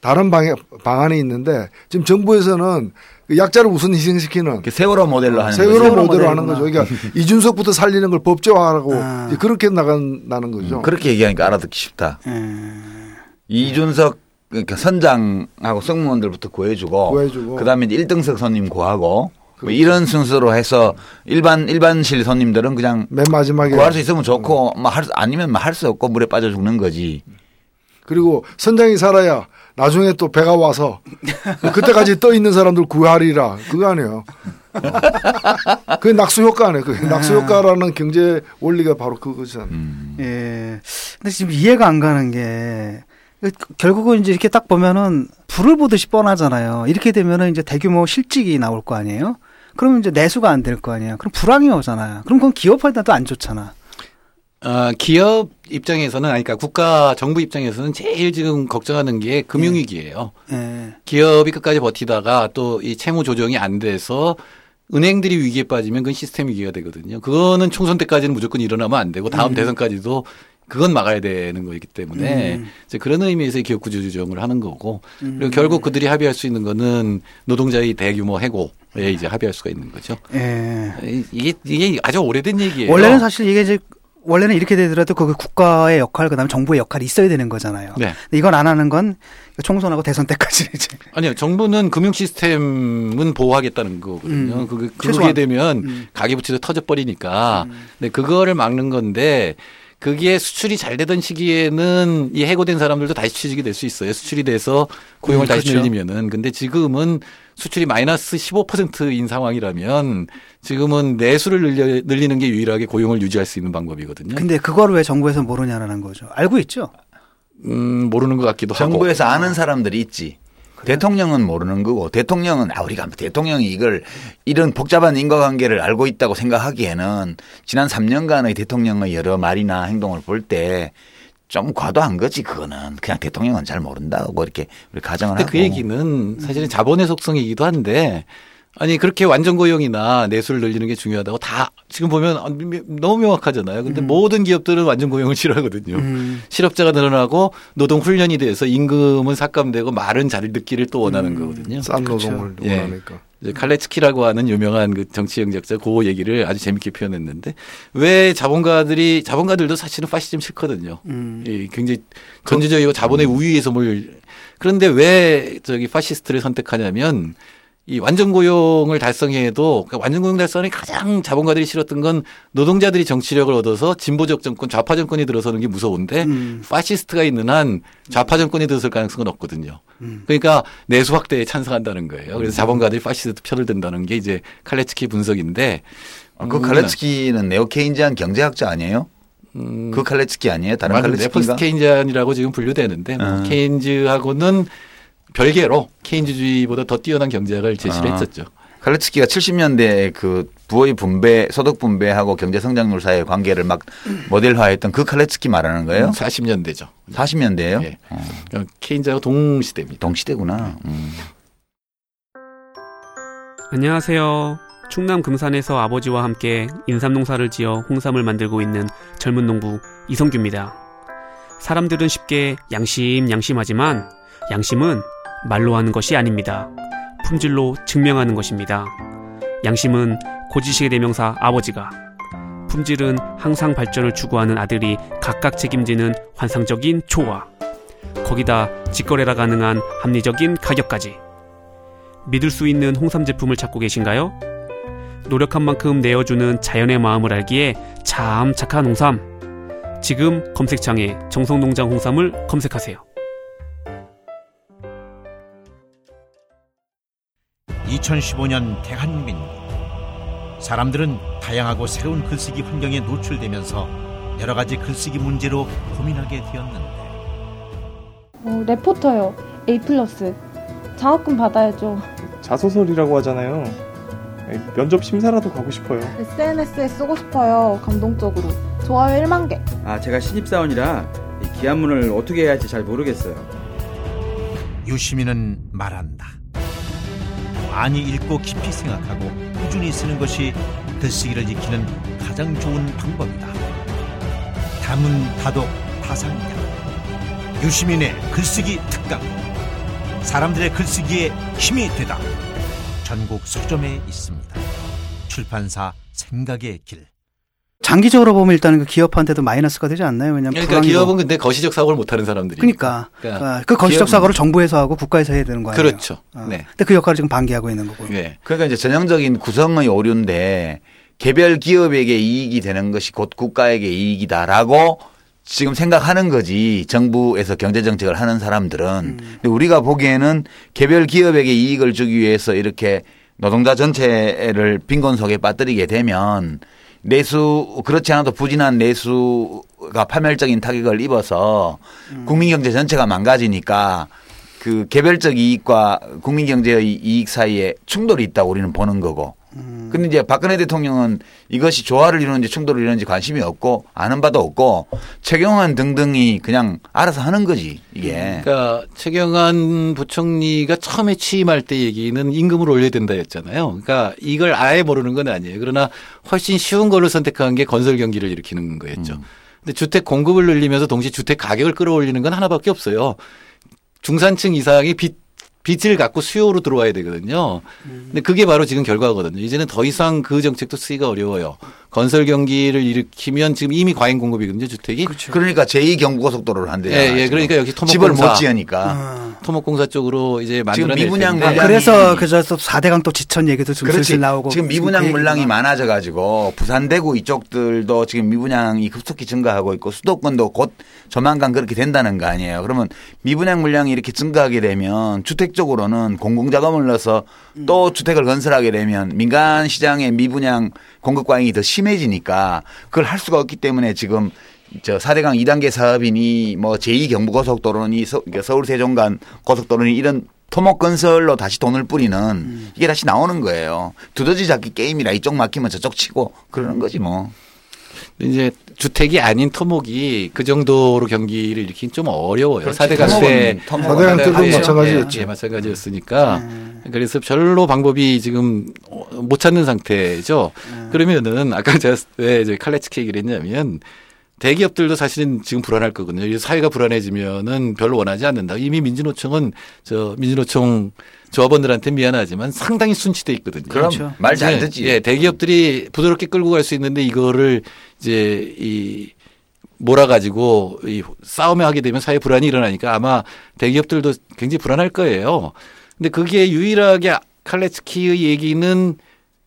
다른 방해, 방안이 있는데 지금 정부에서는 그 약자를 우선 희생시키는 그 세월호 모델로 하는 세월호 거죠. 모델로. 하는 거죠. 그러니까 이준석부터 살리는 걸 법제화하고 아. 그렇게 나간다는 거죠. 음, 그렇게 얘기하니까 알아듣기 쉽다. 음. 이준석 그러니까 선장하고 승무원들부터 구해주고, 구해주고. 그다음에 1등석 손님 구하고 뭐 이런 순서로 해서 일반 일반실 손님들은 그냥 맨 마지막에 구할 수 있으면 좋고 뭐 할, 수- 아니면 할수 없고 물에 빠져 죽는 거지. 그리고 선장이 살아야 나중에 또 배가 와서 그때까지 떠 있는 사람들 구하리라 그거 아니에요. 어. 그게 낙수 효과 아니에요. 그 낙수 효과라는 경제 원리가 바로 그거잖아요. 음. 예. 근데 지금 이해가 안 가는 게 결국은 이제 이렇게 딱 보면은 불을 보듯이 뻔하잖아요. 이렇게 되면은 이제 대규모 실직이 나올 거 아니에요? 그러면 이제 내수가 안 될 거 아니에요. 그럼 불황이 오잖아요. 그럼 그건 기업한테도 안 좋잖아. 아, 기업 입장에서는 아니 그러니까 국가 정부 입장에서는 제일 지금 걱정하는 게 금융 위기예요. 예. 기업이 끝까지 버티다가 또 이 채무 조정이 안 돼서 은행들이 위기에 빠지면 그건 시스템 위기가 되거든요. 그거는 총선 때까지는 무조건 일어나면 안 되고 다음 대선까지도 그건 막아야 되는 거이기 때문에 음. 이제 그런 의미에서 기업 구조 조정을 하는 거고 그리고 결국 그들이 합의할 수 있는 거는 노동자의 대규모 해고 에 이제 합의할 수가 있는 거죠. 예. 이- 이게 이게 아주 오래된 얘기예요. 원래는 사실 이게 이제 원래는 이렇게 되더라도 그 국가의 역할 그다음에 정부의 역할이 있어야 되는 거잖아요. 네. 근데 이건 안 하는 건 총선하고 대선 때까지 *laughs* 이제 아니요, 정부는 금융 시스템은 보호하겠다는 거거든요. 음, 그게, 그게 최소한. 되면 음. 가계부채도 터져버리니까. 근데 그거를 막는 건데 그게 수출이 잘 되던 시기에는 이 해고된 사람들도 다시 취직이 될 수 있어요. 수출이 돼서 고용을 음, 다시 그렇죠. 늘리면은. 근데 지금은 수출이 마이너스 15%인 상황이라면 지금은 내수를 늘려, 늘리는 게 유일하게 고용을 유지할 수 있는 방법이거든요. 근데 그거를 왜 정부에서 모르냐라는 거죠. 알고 있죠. 음, 모르는 것 같기도 하고. 정부에서 아는 사람들이 있지. 대통령은 모르는 거고 대통령은 아 우리가 대통령이 이걸 이런 복잡한 인과관계를 알고 있다고 생각하기에는 지난 3년간의 대통령의 여러 말이나 행동을 볼 때 좀 과도한 거지 그거는. 그냥 대통령은 잘 모른다고 이렇게 우리 가정을 근데 하고. 그 얘기는 사실은 자본의 속성이기도 한데 아니 그렇게 완전 고용이나 내수를 늘리는 게 중요하다고 다 지금 보면 아, 미- 너무 명확하잖아요. 근데 모든 기업들은 완전 고용을 싫어하거든요. 음. 실업자가 늘어나고 노동 훈련이 돼서 임금은 삭감되고 말은 잘 듣기를 또 원하는 거거든요. 싼 노동을 예. 원하니까. 이제 칼레츠키라고 하는 유명한 그 정치 영작자 그 얘기를 아주 재밌게 표현했는데 왜 자본가들이 자본가들도 사실은 파시즘 싫거든요. 음. 이 굉장히 전지적이고 자본의 우위에서 뭘 그런데 왜 저기 파시스트를 선택하냐면 이 완전 고용을 달성해도 그러니까 완전 고용 달성이 가장 자본가들이 싫었던 건 노동자들이 정치력을 얻어서 진보적 정권 좌파 정권이 들어서는 게 무서운데 음. 파시스트가 있는 한 좌파 정권이 들어설 가능성은 없거든요. 그러니까 내수 확대에 찬성한다는 거예요. 그래서 자본가들이 파시스트 편을 든다는 게 이제 칼레츠키 분석인데 아, 그 음, 칼레츠키는 네오 케인지안 경제학자 아니에요? 음, 그 칼레츠키 아니에요? 다른 맞아요. 네포스 칼레츠키인가? 케인지안이라고 지금 분류되는데 뭐 아. 케인즈하고는 별개로 케인즈주의보다 더 뛰어난 경제학을 제시를 아. 했었죠. 칼레츠키가 70년대 그 부의 분배, 소득 분배하고 경제 성장률 사이의 관계를 막 모델화했던 그 칼레츠키 말하는 거예요? 40년대죠. 40년대예요? 예. 케인즈하고 동시대입니다. 동시대구나. 음. 안녕하세요. 충남 금산에서 아버지와 함께 인삼 농사를 지어 홍삼을 만들고 있는 젊은 농부 이성규입니다. 사람들은 쉽게 양심 양심하지만 양심은 말로 하는 것이 아닙니다. 품질로 증명하는 것입니다. 양심은 고지식의 대명사 아버지가 품질은 항상 발전을 추구하는 아들이 각각 책임지는 환상적인 초화 거기다 직거래라 가능한 합리적인 가격까지 믿을 수 있는 홍삼 제품을 찾고 계신가요? 노력한 만큼 내어주는 자연의 마음을 알기에 참 착한 홍삼. 지금 검색창에 정성농장 홍삼을 검색하세요. 2015년 대한민국 사람들은 다양하고 새로운 글쓰기 환경에 노출되면서 여러 가지 글쓰기 문제로 고민하게 되었는데 어, 레포터요. A 플러스. 장학금 받아야죠. 자소설이라고 하잖아요. 면접 심사라도 가고 싶어요. SNS에 쓰고 싶어요. 감동적으로. 좋아요 1만 개. 아, 제가 신입사원이라 이 기한문을 어떻게 해야 할지 잘 모르겠어요. 유시민은 말한다. 많이 읽고 깊이 생각하고 꾸준히 쓰는 것이 글쓰기를 익히는 가장 좋은 방법이다. 다문 다독 다상장. 유시민의 글쓰기 특강. 사람들의 글쓰기에 힘이 되다. 전국 서점에 있습니다. 출판사 생각의 길. 장기적으로 보면 일단은 그 기업한테도 마이너스가 되지 않나요? 왜냐면 그러니까. 기업은 근데 거시적 사고를 못 하는 사람들이. 그러니까, 아, 그 거시적 사고를 정부에서 하고 국가에서 해야 되는 거 아니에요? 그렇죠. 어. 네. 근데 그 역할을 지금 방기하고 있는 거고. 네. 그러니까 이제 전형적인 구성의 오류인데 개별 기업에게 이익이 되는 것이 곧 국가에게 이익이다라고 지금 생각하는 거지 정부에서 경제 정책을 하는 사람들은 근데 우리가 보기에는 개별 기업에게 이익을 주기 위해서 이렇게 노동자 전체를 빈곤 속에 빠뜨리게 되면 내수 그렇지 않아도 부진한 내수가 파멸적인 타격을 입어서 국민 경제 전체가 망가지니까 그 개별적 이익과 국민 경제의 이익 사이에 충돌이 있다고 우리는 보는 거고. 근데 이제 박근혜 대통령은 이것이 조화를 이루는지 충돌을 이루는지 관심이 없고 아는 바도 없고 최경환 등등이 그냥 알아서 하는 거지 이게. 그러니까 최경환 부총리가 처음에 취임할 때 얘기는 임금을 올려야 된다였잖아요. 그러니까 이걸 아예 모르는 건 아니에요. 그러나 훨씬 쉬운 걸로 선택한 게 건설 경기를 일으키는 거였죠. 근데 주택 공급을 늘리면서 동시에 주택 가격을 끌어올리는 건 하나밖에 없어요. 중산층 이상이 빚 빚을 갖고 수요로 들어와야 되거든요. 근데 그게 바로 지금 결과거든요. 이제는 더 이상 그 정책도 쓰기가 어려워요. 건설 경기를 일으키면 지금 이미 과잉 공급이거든요, 주택이. 그러니까 제2 경부고속도로를 한대요. 예, 예. 그러니까 여기 토목공사 집을 못 지으니까. 토목공사 쪽으로 이제 지금 만들어낼 미분양. 물량이 그래서 그래서 4대강 또 지천 얘기도 좀 그렇지. 슬슬 나오고 지금 그 미분양 물량이. 많아져 가지고 부산 대구 이쪽들도 지금 미분양이 급속히 증가하고 있고 수도권도 곧 조만간 그렇게 된다는 거 아니에요. 그러면 미분양 물량이 이렇게 증가하게 되면 주택 쪽으로는 공공 자금을 넣어서 또 주택을 건설하게 되면 민간 시장의 미분양 공급 과잉이 더 심해지니까 그걸 할 수가 없기 때문에 지금 저 4대강 2단계 사업이니 뭐 제2 경부고속도로니 서, 그러니까 서울 세종간 고속도로니 이런 토목 건설로 다시 돈을 뿌리는 이게 다시 나오는 거예요. 두더지 잡기 게임이라 이쪽 막히면 저쪽 치고 그러는 거지 뭐. 이제 주택이 아닌 토목이 그 정도로 경기를 일으키긴 좀 어려워요. 그렇지. 사대강 때 토목은- 토목은 사대강 때도 예, 마찬가지였죠. 예, 마찬가지였으니까 그래서 별로 방법이 지금 어, 못 찾는 상태죠. 그러면은 아까 제가 왜 칼레츠키 얘기를 했냐면 대기업들도 사실은 지금 불안할 거거든요. 이 사회가 불안해지면은 별로 원하지 않는다. 이미 민주노총은 저 민주노총 조합원들한테 미안하지만 상당히 순치돼 있거든요. 그럼 말잘 예, 듣지. 예, 대기업들이 부드럽게 끌고 갈 수 있는데 이거를 이제 이 몰아가지고 이 싸움에 하게 되면 사회 불안이 일어나니까 아마 대기업들도 굉장히 불안할 거예요. 근데 그게 유일하게 칼레츠키의 얘기는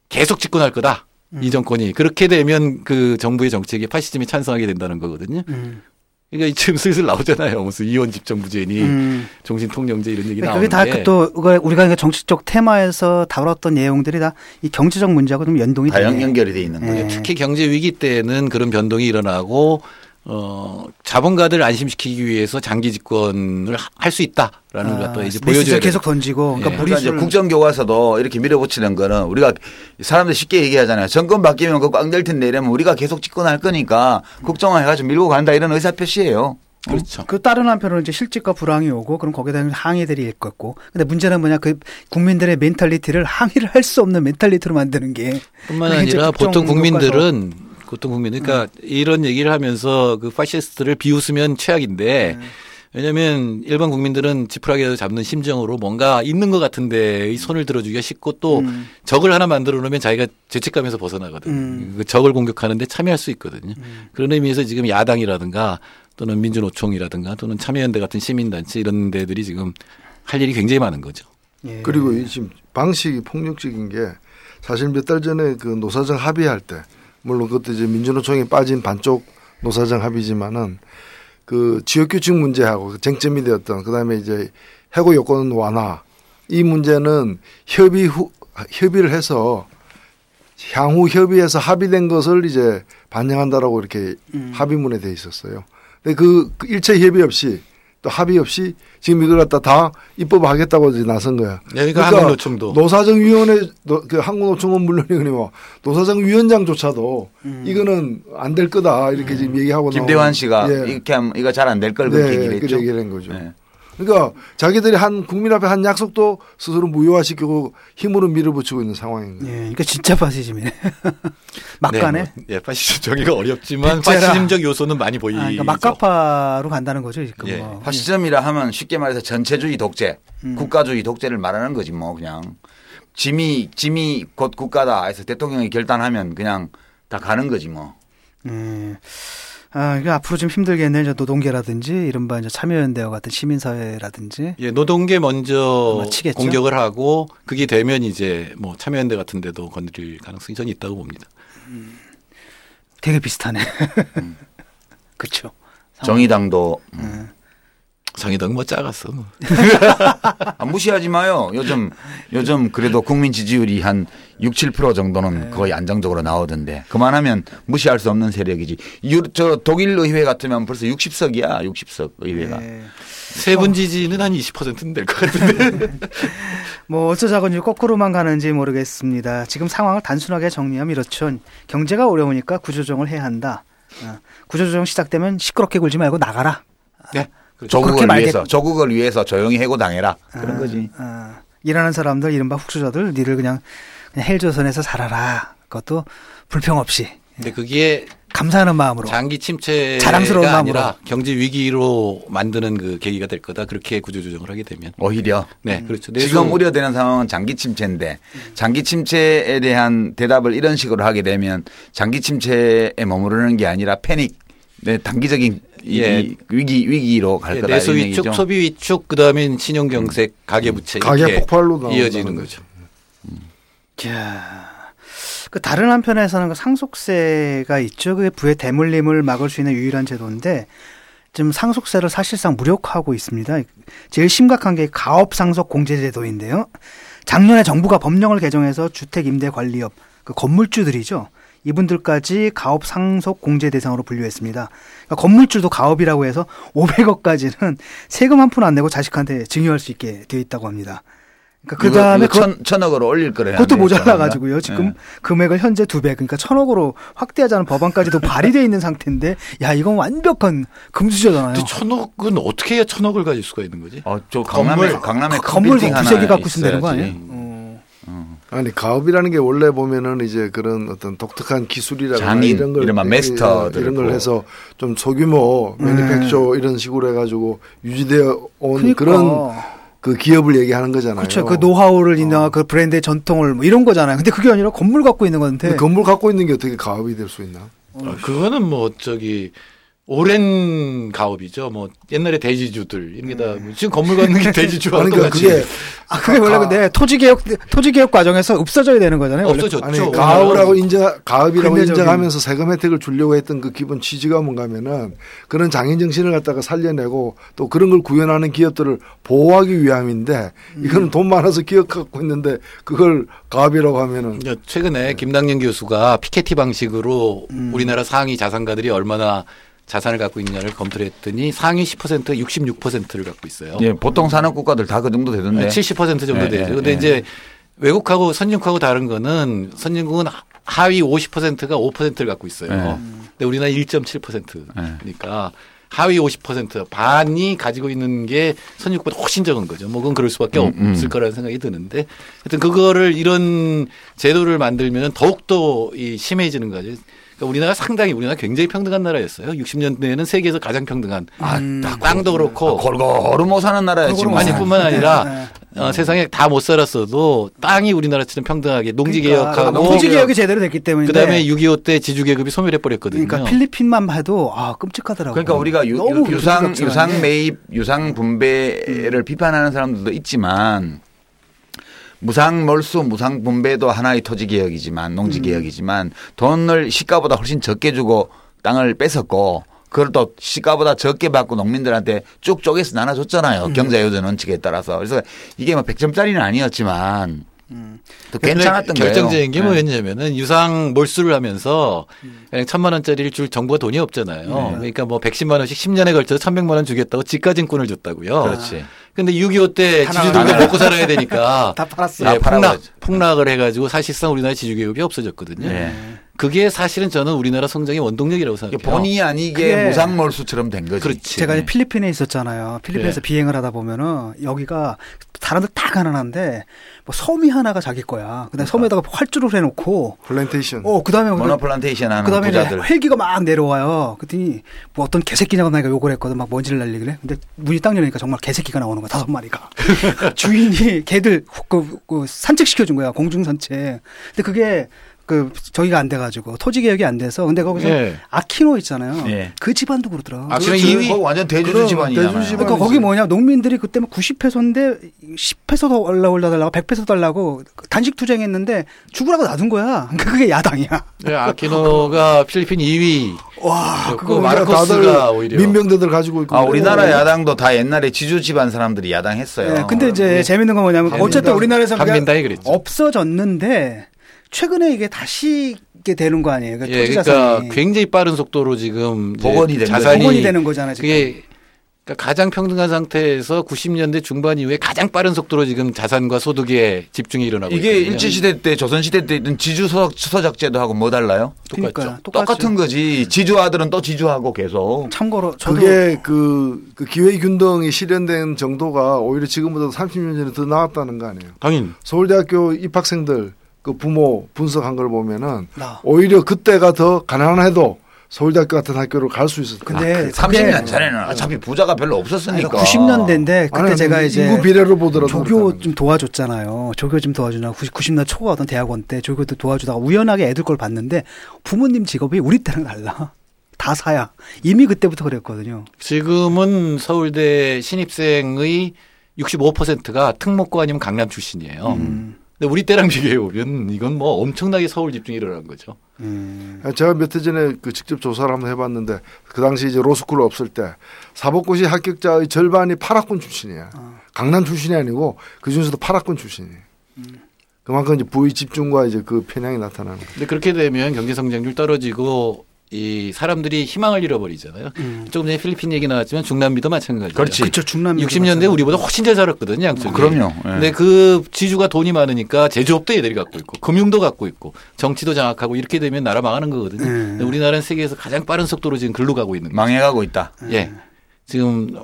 계속 집권할 거다. 이 정권이 그렇게 되면 그 정부의 정책에 파시즘이 찬성하게 된다는 거거든요. 음. 그러니까 지금 슬슬 나오잖아요. 무슨 이원 집정부제니 음. 종신통영제 이런 얘기 그게 나오는데 다또 우리가 그 정치적 테마에서 다뤘던 내용들이 다 이 경제적 문제하고 좀 연동이 다 되네. 연결이 돼 있는 거예요. 예. 특히 경제 위기 때는 그런 변동이 일어나고 어 자본가들 안심시키기 위해서 장기 집권을 할 수 있다라는 걸 또 이제 아, 보여줘야 계속. 던지고 그러니까 예. 그러니까 이제 무리수를 국정 교과서도 이렇게 밀어붙이는 거는 우리가 사람들 쉽게 얘기하잖아요. 정권 바뀌면 그거 꽝될 텐데 이러면 우리가 계속 집권할 거니까 국정화 해가지고 밀고 간다 이런 의사 표시예요. 그렇죠. 그 다른 한편으로 이제 실직과 불황이 오고 그럼 거기에 대한 항의들이 있겠고. 근데 문제는 뭐냐 그 국민들의 mentality를 항의를 할 수 없는 mentality로 만드는 게 뿐만 아니라 국정 보통 국민들은. 보통 국민 그러니까 이런 얘기를 하면서 그 파시스트를 비웃으면 최악인데 왜냐하면 일반 국민들은 지푸라기라도 잡는 심정으로 뭔가 있는 것 같은데 이 손을 들어주기가 쉽고 또 음. 적을 하나 만들어 놓으면 자기가 죄책감에서 벗어나거든. 음. 그 적을 공격하는데 참여할 수 있거든요. 그런 의미에서 지금 야당이라든가 또는 민주노총이라든가 또는 참여연대 같은 시민단체 이런 데들이 지금 할 일이 굉장히 많은 거죠. 예. 그리고 이 지금 방식이 폭력적인 게 사실 몇 달 전에 그 노사정 합의할 때 물론 그것도 이제 민주노총에 빠진 반쪽 노사정 합의지만은 그 지역규칙 문제하고 그 쟁점이 되었던 그다음에 이제 해고 요건 완화 이 문제는 협의 후 협의를 해서 향후 협의해서 합의된 것을 이제 반영한다라고 이렇게 합의문에 돼 있었어요. 근데 그, 그 일체 협의 없이 또 합의 없이 지금 이걸 갖다 다 입법하겠다고 이제 나선 거야. 네, 그러니까 한국노총도. 노사정위원회 노- 그 한국노총은 물론이고 노사정위원장조차도 이거는 안 될 거다 이렇게 지금 얘기하고 김대환 씨가 예. 이렇게 하면 이거 잘 안 될걸 네, 그렇게 얘기를 그 했죠. 얘기를 한 거죠. 네. 그러니까 자기들이 한 국민 앞에 한 약속도 스스로 무효화시키고 힘으로 밀어붙이고 있는 상황인 거예요. 예, 그러니까 진짜 파시즘이네. *laughs* 막간에. 네, 뭐, 예, 파시즘 정의가 어렵지만 백제라. 파시즘적 요소는 많이 보이죠. 아, 그러니까 막가파로 간다는 거죠, 지금. 예. 뭐. 파시즘이라 하면 쉽게 말해서 전체주의 독재, 음. 국가주의 독재를 말하는 거지 뭐 그냥 짐이 짐이 곧 국가다 해서 대통령이 결단하면 그냥 다 가는 거지 뭐. 예. 아, 이게 앞으로 좀 힘들겠네. 이제 노동계라든지 이른바 이제 참여연대와 같은 시민사회라든지. 예, 노동계 먼저? 공격을 하고 그게 되면 이제 뭐 참여연대 같은 데도 건드릴 가능성이 저는 있다고 봅니다. 되게 비슷하네. *laughs* 음. 그렇죠. 정의당도 정의당 뭐 작았어. *laughs* 아, 무시하지 마요. 요즘 요즘 그래도 국민 지지율이 한 6, 7% 네. 정도는 거의 안정적으로 나오던데 그만하면 무시할 수 없는 세력이지. 유, 저 독일 의회 같으면 벌써 60석이야. 60석 의회가. 네. 세분 지지는 한 20%는 될 것 같은데. *laughs* 뭐 어쩌자건지 거꾸로만 가는지 모르겠습니다. 지금 상황을 단순하게 정리하면 이렇죠. 경제가 어려우니까 구조조정을 해야 한다. 어, 구조조정 시작되면 시끄럽게 굴지 말고 나가라. 네. 조국을 그렇게 위해서 조국을 위해서 조용히 해고 당해라. 그런 거지. 어, 일하는 사람들 이른바 훅수저들 니를 그냥, 그냥 헬조선에서 살아라. 그것도 불평 없이 근데 그게 감사하는 마음으로 장기 침체가 자랑스러운 아니라 마음으로. 경제 위기로 만드는 그 계기가 될 거다. 그렇게 구조 조정을 하게 되면. 오히려 네, 그렇죠. 음. 지금 우려되는 상황은 장기 침체인데 장기 침체에 대한 대답을 이런 식으로 하게 되면 장기 침체에 머무르는 게 아니라 패닉, 네, 단기적인 이- 예. 이 위기 위기로 갈 예, 거다 내수 위축, 얘기죠. 소비 위축, 그다음에 신용 경색, 가계 부채 가계 이렇게 폭발로 이어지는 거죠. 자, 그 다른 한편에서는 그 상속세가 있죠. 그게 부의 대물림을 막을 수 있는 유일한 제도인데 지금 상속세를 사실상 무력화하고 있습니다. 제일 심각한 게 가업 상속 공제 제도인데요. 작년에 정부가 법령을 개정해서 주택 임대 관리업 그 건물주들이죠. 이분들까지 가업 상속 공제 대상으로 분류했습니다. 그러니까 건물주도 가업이라고 해서 500억까지는 세금 한 푼 안 내고 자식한테 증여할 수 있게 되어 있다고 합니다. 그러니까 그 다음에 이거 천, 천억으로 올릴 거래요. 그것도 모자라 가지고요. 지금 네. 금액을 현재 두 배, 그러니까 천억으로 확대하자는 법안까지도 *laughs* 발의돼 있는 상태인데, 야 이건 완벽한 금수저잖아요. 근데 천억은 어떻게 해야 천억을 가질 수가 있는 거지? 어, 저 강남에 강남에 큰 건물 두세 개 하나 갖고 있으면 되는 거. 아니에요? 어. 아니 가업이라는 게 원래 보면은 이제 그런 어떤 독특한 기술이라거나 장인, 이런 걸 이른바 마스터들을 이런 걸 뭐. 해서 좀 소규모 네. 매니팩처 이런 식으로 해가지고 유지되어 온 그러니까. 그런 그 기업을 얘기하는 거잖아요. 그렇죠. 그 노하우를 인정한 그 브랜드의 전통을 뭐 이런 거잖아요. 근데 그게 아니라 건물 갖고 있는 건데. 건물 갖고 있는 게 어떻게 가업이 될 수 있나? 어, 그거는 뭐 저기 오랜 가업이죠. 뭐 옛날에 대지주들 이런 게다 뭐 지금 건물 갖는 게 *laughs* 대지주와 그러니까 똑같이 그게 아, 그게 원래 근데 토지 개혁 토지 개혁 과정에서 없어져야 되는 거잖아요. 없어졌죠. 아니 가업이라고 인정 가업이라고 근대적인- 인정하면서 세금 혜택을 주려고 했던 그 기본 취지가 뭔가면은 그런 장인 정신을 갖다가 살려내고 또 그런 걸 구현하는 기업들을 보호하기 위함인데 음. 이거는 돈 많아서 기업 갖고 있는데 그걸 가업이라고 하면은 최근에 김당년 교수가 피케티 방식으로 음. 우리나라 상위 자산가들이 얼마나 자산을 갖고 있냐를 검토를 했더니 상위 10% 66%를 갖고 있어요. 예, 보통 산업 국가들 다 그 정도 되던데. 70% 정도 예, 되죠. 예, 근데 예. 이제 외국하고 선진국하고 다른 거는 선진국은 하위 50%가 5%를 갖고 있어요. 예. 근데 우리나라 1.7%니까 하위 50% 반이 가지고 있는 게 선진국보다 훨씬 적은 거죠. 뭐 그건 그럴 수밖에 음, 음. 없을 거라는 생각이 드는데 하여튼 그거를 이런 제도를 만들면 더욱더 이 심해지는 거죠. 그러니까 우리나라 상당히 우리나라 굉장히 평등한 나라였어요. 60년대에는 세계에서 가장 평등한 아, 땅도 그렇고 골고루 못 사는 나라였지. 뭐. 아니뿐만 아니라 네, 어, 세상에 다 못 살았어도 땅이 우리나라처럼 평등하게 농지개혁하고 농지 개혁이 제대로 됐기 때문에 그다음에 6.25 때 지주 계급이 소멸해 버렸거든요. 그러니까 필리핀만 봐도 아 끔찍하더라고요. 그러니까 우리가 유, 상 유상 게. 매입, 유상 분배를 비판하는 사람들도 있지만 무상 몰수, 무상 분배도 하나의 토지 개혁이지만 농지 개혁이지만 돈을 시가보다 훨씬 적게 주고 땅을 뺏었고 그걸 또 시가보다 적게 받고 농민들한테 쭉 쪼개서 나눠줬잖아요. 경제요전 원칙에 따라서. 그래서 이게 뭐 100점짜리는 아니었지만 또 괜찮았던 거예요. 결정적인 게 네. 뭐였냐면은 유상 몰수를 하면서 그냥 천만 원짜리를 줄 정부가 돈이 없잖아요. 네. 그러니까 뭐 110만 원씩 10년에 걸쳐서 1,100만 원 주겠다고 지가증권을 줬다고요. 그렇지. 근데 6.25 때 지주들도. 먹고 살아야 되니까 *laughs* 다 팔았어. 예, 다 폭락. 폭락을 해가지고 사실상 우리나라의 지주계급이 없어졌거든요. 네. 그게 사실은 저는 우리나라 성장의 원동력이라고 생각해요. 본의 아니게 그게- 무상 몰수처럼 된 거지. 그렇지. 제가 네. 이제 필리핀에 있었잖아요. 필리핀에서 네. 비행을 하다 보면은 여기가 사람들 다 가난한데 뭐 섬이 하나가 자기 거야. 그다음 에 섬에다가 활주를 해놓고 플랜테이션. 어 그다음에 mono plantation 하는 그다음에 이제 부자들. 헬기가 막 내려와요. 그랬더니 뭐 어떤 개새끼냐고 나니까 욕을 했거든. 막 먼지를 날리길래. 근데 문이 딱 열리니까 정말 개새끼가 나오는 거야. 다섯 마리가. *laughs* 주인이 개들 그, 그 산책 시켜준 거야. 공중 산책. 근데 그게 그 저기가 안 돼가지고 토지 개혁이 안 돼서 근데 거기서 예. 아키노 있잖아요. 예. 그 집안도 그러더라. 아. 그럼 이위- 거기 완전 대주주 그럼 집안이잖아요. 그러니까 거기 뭐냐 농민들이 그때 막 90페소인데 10페소 더 올라 달라고 100페소 달라고 단식 투쟁했는데 죽으라고 놔둔 거야. 그러니까 그게 야당이야. 네, 아키노가 필리핀 2위. 와, 그 마르코스가 오히려 민병대들 가지고 있고. 아, 우리나라. 야당도 다 옛날에 지주 집안 사람들이 야당했어요. 네, 근데 이제 재밌는 건 뭐냐면 어쨌든 우리나라에서 그게. 없어졌는데 최근에 이게 다시 이게 되는 거 아니에요? 그러니까 예, 그러니까 굉장히 빠른 속도로 지금 복원이 된 자산이 복원이 되는 거잖아요. 지금. 그게 그러니까 가장 평등한 상태에서 90년대 중반 이후에 가장 빠른 속도로 지금 자산과 소득에 집중이 일어나고 이게 있거든요. 일제 시대 때, 조선 시대 때 있던 지주 서적, 서적제도하고 뭐 달라요? 똑같죠. 그러니까. 똑같은 거지. 지주 아들은 또 지주하고 계속. 참고로 저도 그게 그, 그 기회 균등이 실현된 정도가 오히려 지금보다 30년 전에 더 나았다는 거 아니에요. 당연. 서울대학교 입학생들 그 부모 분석한 걸 보면은 나. 오히려 그때가 더 가난해도 서울대학교 같은 학교를 갈 수 있었다. 근데 30년 전에는 어차피 부자가 별로 없었으니까. 90년대인데 그때 아니, 제가 이제 인구 비례로 보더라도 조교 좀 도와줬잖아요. 조교 좀 도와주나 90, 90년 초 어떤 대학원 때 조교도 도와주다가 우연하게 애들 걸 봤는데 부모님 직업이 우리 때랑 달라. *laughs* 다 사야. 이미 그때부터 그랬거든요. 지금은 서울대 신입생의 65%가 특목고 아니면 강남 출신이에요. 음. 근데 우리 때랑 비교해 보면 이건 뭐 엄청나게 서울 집중이 일어난 거죠. 음. 제가 몇 해 전에 그 직접 조사를 한번 해봤는데 그 당시 이제 로스쿨 없을 때 사법고시 합격자의 절반이 8학군 출신이야. 강남 출신이 아니고 그 중에서도 8학군 출신이에요. 그만큼 이제 부의 집중과 이제 그 편향이 나타나는. 근데 그렇게 되면 경제 성장률 떨어지고 이 사람들이 희망을 잃어버리잖아요. 조금 전에 필리핀 얘기 나왔지만 중남미도 마찬가지예요. 그렇지. 그쵸 중남미 60년대 우리보다 훨씬 잘 살았거든요, 양쪽이. 어, 그럼요. 예. 근데 그 지주가 돈이 많으니까 제조업도 얘들이 갖고 있고 금융도 갖고 있고 정치도 장악하고 이렇게 되면 나라 망하는 거거든요. 음. 우리나라는 세계에서 가장 빠른 속도로 지금 글로 가고 있는 거예요. 망해가고 있다. 예. 지금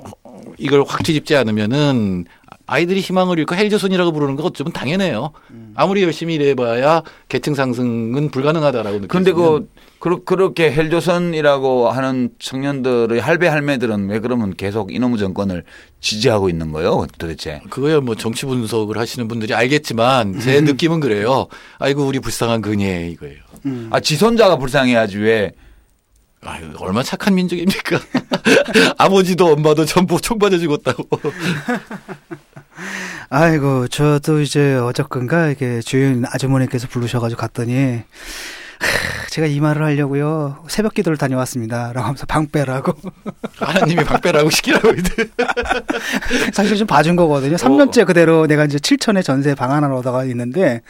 이걸 확 뒤집지 않으면은 아이들이 희망을 잃고 헬조선이라고 부르는 거 어쩌면 당연해요. 아무리 열심히 일해봐야 계층 상승은 불가능하다라고 느끼 근데 그, 그, 그렇게 헬조선이라고 하는 청년들의 할배 할매들은 왜 그러면 계속 이놈의 정권을 지지하고 있는 거예요 도대체? 그거야 뭐 정치 분석을 하시는 분들이 알겠지만 제 느낌은 그래요. 아이고 우리 불쌍한 그녀 이거예요. 아, 지손자가 불쌍해야지 왜. 아유 얼마나 착한 민족입니까? *laughs* 아버지도 엄마도 전부 총 맞아 죽었다고. 아이고 저도 이제 어저께인가 이게 주인 아주머니께서 부르셔가지고 갔더니 하, 제가 이 말을 하려고요 새벽 기도를 다녀왔습니다 라고 하면서 방 빼라고 *laughs* 하나님이 박배라고 시키라고. 사실 좀 봐준 거거든요 3년째 그대로 내가 이제 7천에 전세 방 하나 얻어가 있는데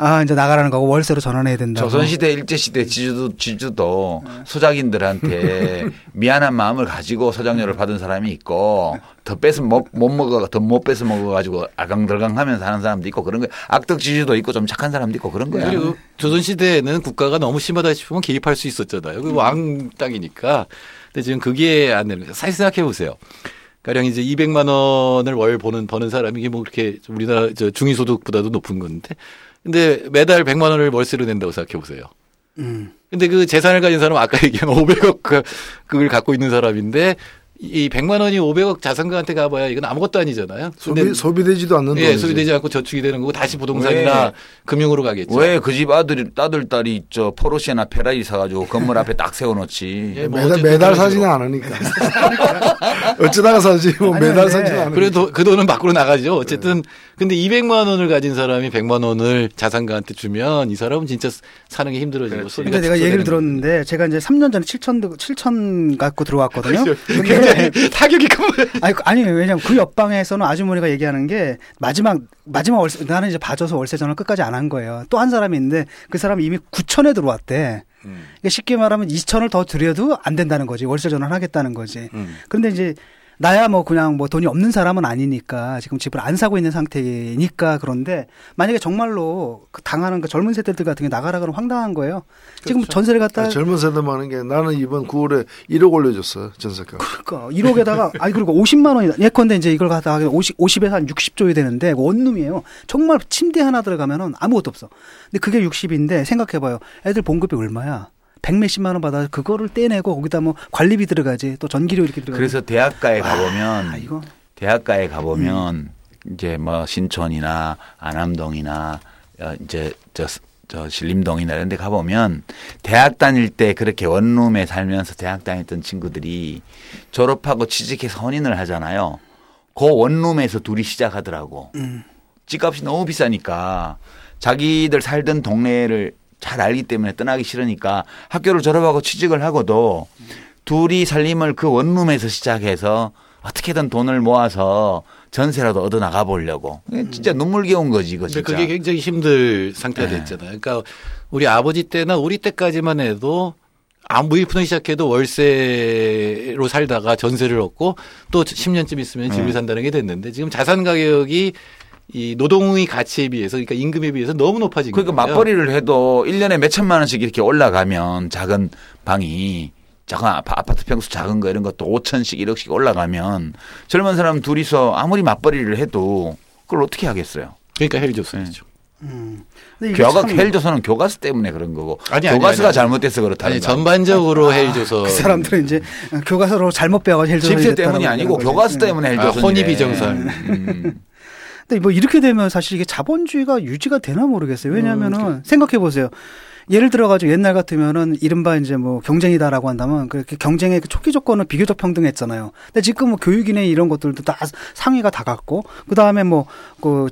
아 이제 나가라는 거고 월세로 전환해야 된다. 조선시대 일제시대 지주도 지주도 소작인들한테 미안한 마음을 가지고 소작료를 받은 사람이 있고 더 뺏으면 못, 못 먹어 더 못 뺏어 먹어가지고 알강들강하면서 하는 사람도 있고 그런 거야. 악덕 지주도 있고 좀 착한 사람도 있고 그런 거야. 그리고 조선 시대에는 국가가 너무 심하다 싶으면 개입할 수 있었잖아요. 그 왕 땅이니까. 근데 지금 그게 안 되는 거예요. 사실 생각해 보세요. 가령 이제 200만 원을 월 버는 버는 사람이 이게 뭐 그렇게 우리나라 저 중위소득보다도 높은 건데, 근데 매달 100만 원을 월세로 낸다고 생각해 보세요. 음. 근데 그 재산을 가진 사람은 아까 *laughs* 얘기한 500억 그- 그걸 갖고 있는 사람인데 이 100만 원이 500억 자산가한테 가봐야 이건 아무것도 아니잖아요. 소비, 소비되지도 않는 예, 돈이지. 소비되지 않고 저축이 되는 거고 다시 부동산이나 왜? 금융으로 가겠죠. 왜 그 집 아들 따들 딸이 있죠 포르쉐나 페라리 사가지고 건물 앞에 딱 세워놓지. 예, 뭐 매달, 매달. 사지는 않으니까. *laughs* 어쩌다가 사지, 뭐 아니, 매달 근데 사지는 않으니까. 그래도 그 돈은 밖으로 나가죠. 어쨌든 근데 200만 원을 가진 사람이 100만 원을 자산가한테 주면 이 사람은 진짜 사는 게 힘들어지고 근데 내가 얘기를. 들었는데 제가 이제 3년 전에 7천 7천 갖고 들어왔거든요. 굉장히 *laughs* 타격이 큰 거예요. 아니, 그- 아니 왜냐면 그 옆방에서는 아주머니가 얘기하는 게 마지막 마지막 월세 나는 이제 봐줘서 월세 전화 끝까지 안 한 거예요. 또 한 사람이 있는데 그 사람이 이미 9천에 들어왔대. 그러니까 쉽게 말하면 2천을 더 드려도 안 된다는 거지. 월세 전환 하겠다는 거지. 음. 그런데 이제 나야 뭐 그냥 뭐 돈이 없는 사람은 아니니까 지금 집을 안 사고 있는 상태니까 그런데 만약에 정말로 그 당하는 그 젊은 세대들 같은 게 나가라 그러면 황당한 거예요. 지금 전세를 갖다 아니, 젊은 세대만 하는 게 나는 이번 9월에 1억 올려줬어, 전세가. 그러니까 1억에다가 *laughs* 아니 그리고 50만 원이다. 예컨대 이제 이걸 갖다가 50 50에서 한 60조이 되는데 그 원룸이에요. 정말 침대 하나 들어가면은 아무것도 없어. 근데 그게 60인데 생각해 봐요. 애들 봉급이 얼마야? 백 몇십만 원 받아 그거를 떼내고 거기다 뭐 관리비 들어가지 또 전기료 이렇게 들어가지. 그래서 대학가에 가보면 아, 대학가에 가보면 이제 뭐 신촌이나 안암동이나 어, 이제 저, 저 신림동이나 이런 데 가보면 대학 다닐 때 그렇게 원룸에 살면서 대학 다녔던 친구들이 졸업하고 취직해서 혼인을 하잖아요. 그 원룸에서 둘이 시작하더라고. 음. 집값이 너무 비싸니까 자기들 살던 동네를 잘 알기 때문에 떠나기 싫으니까 학교를 졸업하고 취직을 하고도 둘이 살림을 그 원룸에서 시작해서 어떻게든 돈을 모아서 전세라도 얻어 나가 보려고. 진짜 눈물겨운 거지, 이거 진짜. 그게 굉장히 힘들 상태가 네. 됐잖아요. 그러니까 우리 아버지 때나 우리 때까지만 해도 아무 무일푼을 시작해도 월세로 살다가 전세를 얻고 또 10년쯤 있으면 집을 네. 산다는 게 됐는데 지금 자산 가격이 이 노동의 가치에 비해서 그러니까 임금에 비해서 너무 높아진 그러니까 거예요. 맞벌이를 해도 1년에 몇 천만 원씩 이렇게 올라가면 작은 방이 작은 아파- 아파트 평수 작은 거 이런 것도 5천씩 1억씩 올라가면 젊은 사람 둘이서 아무리 맞벌이를 해도 그걸 어떻게 하겠어요? 그러니까 헬조선이죠. 음. 이게 교가 참- 헬조선은 교가스 때문에 그런 거고 아니, 아니, 교가스가 아니, 아니. 잘못돼서 그렇다는 아니? 전반적으로 헬조선 그 사람들은 이제 교과서로 잘못 배워가지고 헬조선이 집세 됐다는 때문이 아니고 거지. 교과서 네. 때문에 아, 헬조선이 혼이 비정상. 음. 근데 뭐 이렇게 되면 사실 이게 자본주의가 유지가 되나 모르겠어요. 음, 왜냐하면은 생각해 보세요. 예를 들어가지고 옛날 같으면은 이른바 이제 뭐 경쟁이다라고 한다면 그렇게 경쟁의 그 초기 조건은 비교적 평등했잖아요. 근데 지금 뭐 교육이나 이런 것들도 다 상위가 다 같고 그 다음에 뭐그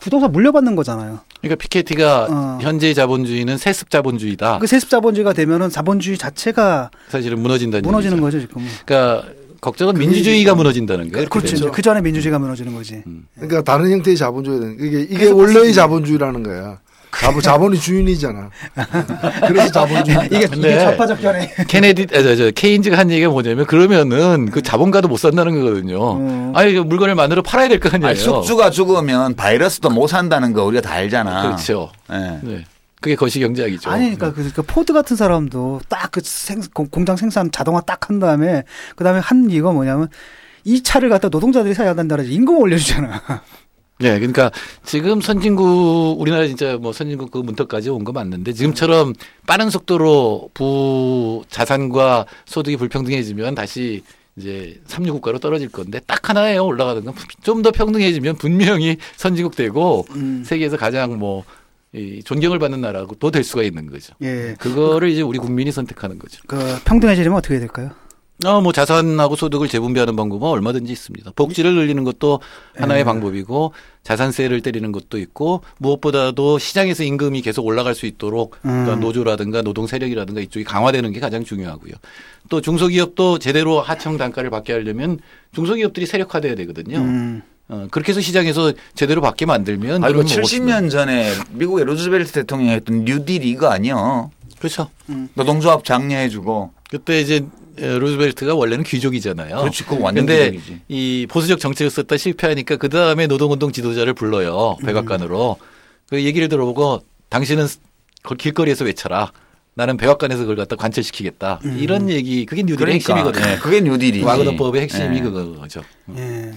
부동산 물려받는 거잖아요. 그러니까 피케티가 어. 현재 자본주의는 세습 자본주의다. 그 세습 자본주의가 되면은 자본주의 자체가 사실은 무너진다는 무너지는 얘기죠. 거죠 지금. 그러니까 걱정은 민주주의가 무너진다는 거예요. 그렇죠. 되면. 그 전에 민주주의가 무너지는 거지. 그러니까 다른 형태의 자본주의 되는 이게 이게 원래의. 자본주의라는 거야. 자본 자본이 주인이잖아. *laughs* 그래서 자본주의. 이게 이게 좌파적 견해. 케네디, 아, 저, 저, 케인즈가 한 얘기가 뭐냐면 그러면은 그 자본가도 못 산다는 거거든요. 음. 아니, 그 물건을 만들어 팔아야 될 거 아니에요. 아니, 숙주가 죽으면 바이러스도 못 산다는 거 우리가 다 알잖아. 그렇죠. 예. 네. 그게 거시경제학이죠. 아니, 그러니까 그, 그 포드 같은 사람도 딱 그 공장 생산 자동화 딱 한 다음에 그 다음에 한 이거 뭐냐면 이 차를 갖다 노동자들이 사야 된다 그래서 임금 올려주잖아. 네, *laughs* 그러니까 지금 선진국 우리나라 진짜 뭐 선진국 그 문턱까지 온 거 맞는데 지금처럼 빠른 속도로 부 자산과 소득이 불평등해지면 다시 이제 삼류 국가로 떨어질 건데 딱 하나예요 올라가는 건 좀 더 평등해지면 분명히 선진국 되고 음. 세계에서 가장 뭐 이 존경을 받는 나라고 또될 수가 있는 거죠. 예. 그거를 이제 우리 국민이 선택하는 거죠. 그 평등해지려면 어떻게 될까요? 어, 뭐 자산하고 소득을 재분배하는 방법은 얼마든지 있습니다. 복지를 늘리는 것도 하나의 예. 방법이고 자산세를 때리는 것도 있고 무엇보다도 시장에서 임금이 계속 올라갈 수 있도록 음. 그러니까 노조라든가 노동 세력이라든가 이쪽이 강화되는 게 가장 중요하고요. 또 중소기업도 제대로 하청 단가를 받게 하려면 중소기업들이 세력화돼야 되거든요. 음. 어, 그렇게 해서 시장에서 제대로 받게 만들면 아 이거 그러면 70년 전에 미국의 루즈벨트 대통령이 했던 뉴딜 이거 아니야? 그렇죠. 노동조합 장려해주고 그때 이제 에, 루즈벨트가 원래는 귀족이잖아요. 그렇지, 그거 완전 귀족이지. 이 보수적 정책을 썼다 실패하니까 그 다음에 노동운동 지도자를 불러요 백악관으로 그 얘기를 들어보고 당신은 거- 길거리에서 외쳐라. 나는 백악관에서 그걸 갖다 관철시키겠다. 이런 얘기 그게 뉴딜의 그러니까, 핵심이거든요. 예, 그게 뉴딜이지. 와그너법의 핵심이 예. 그거죠.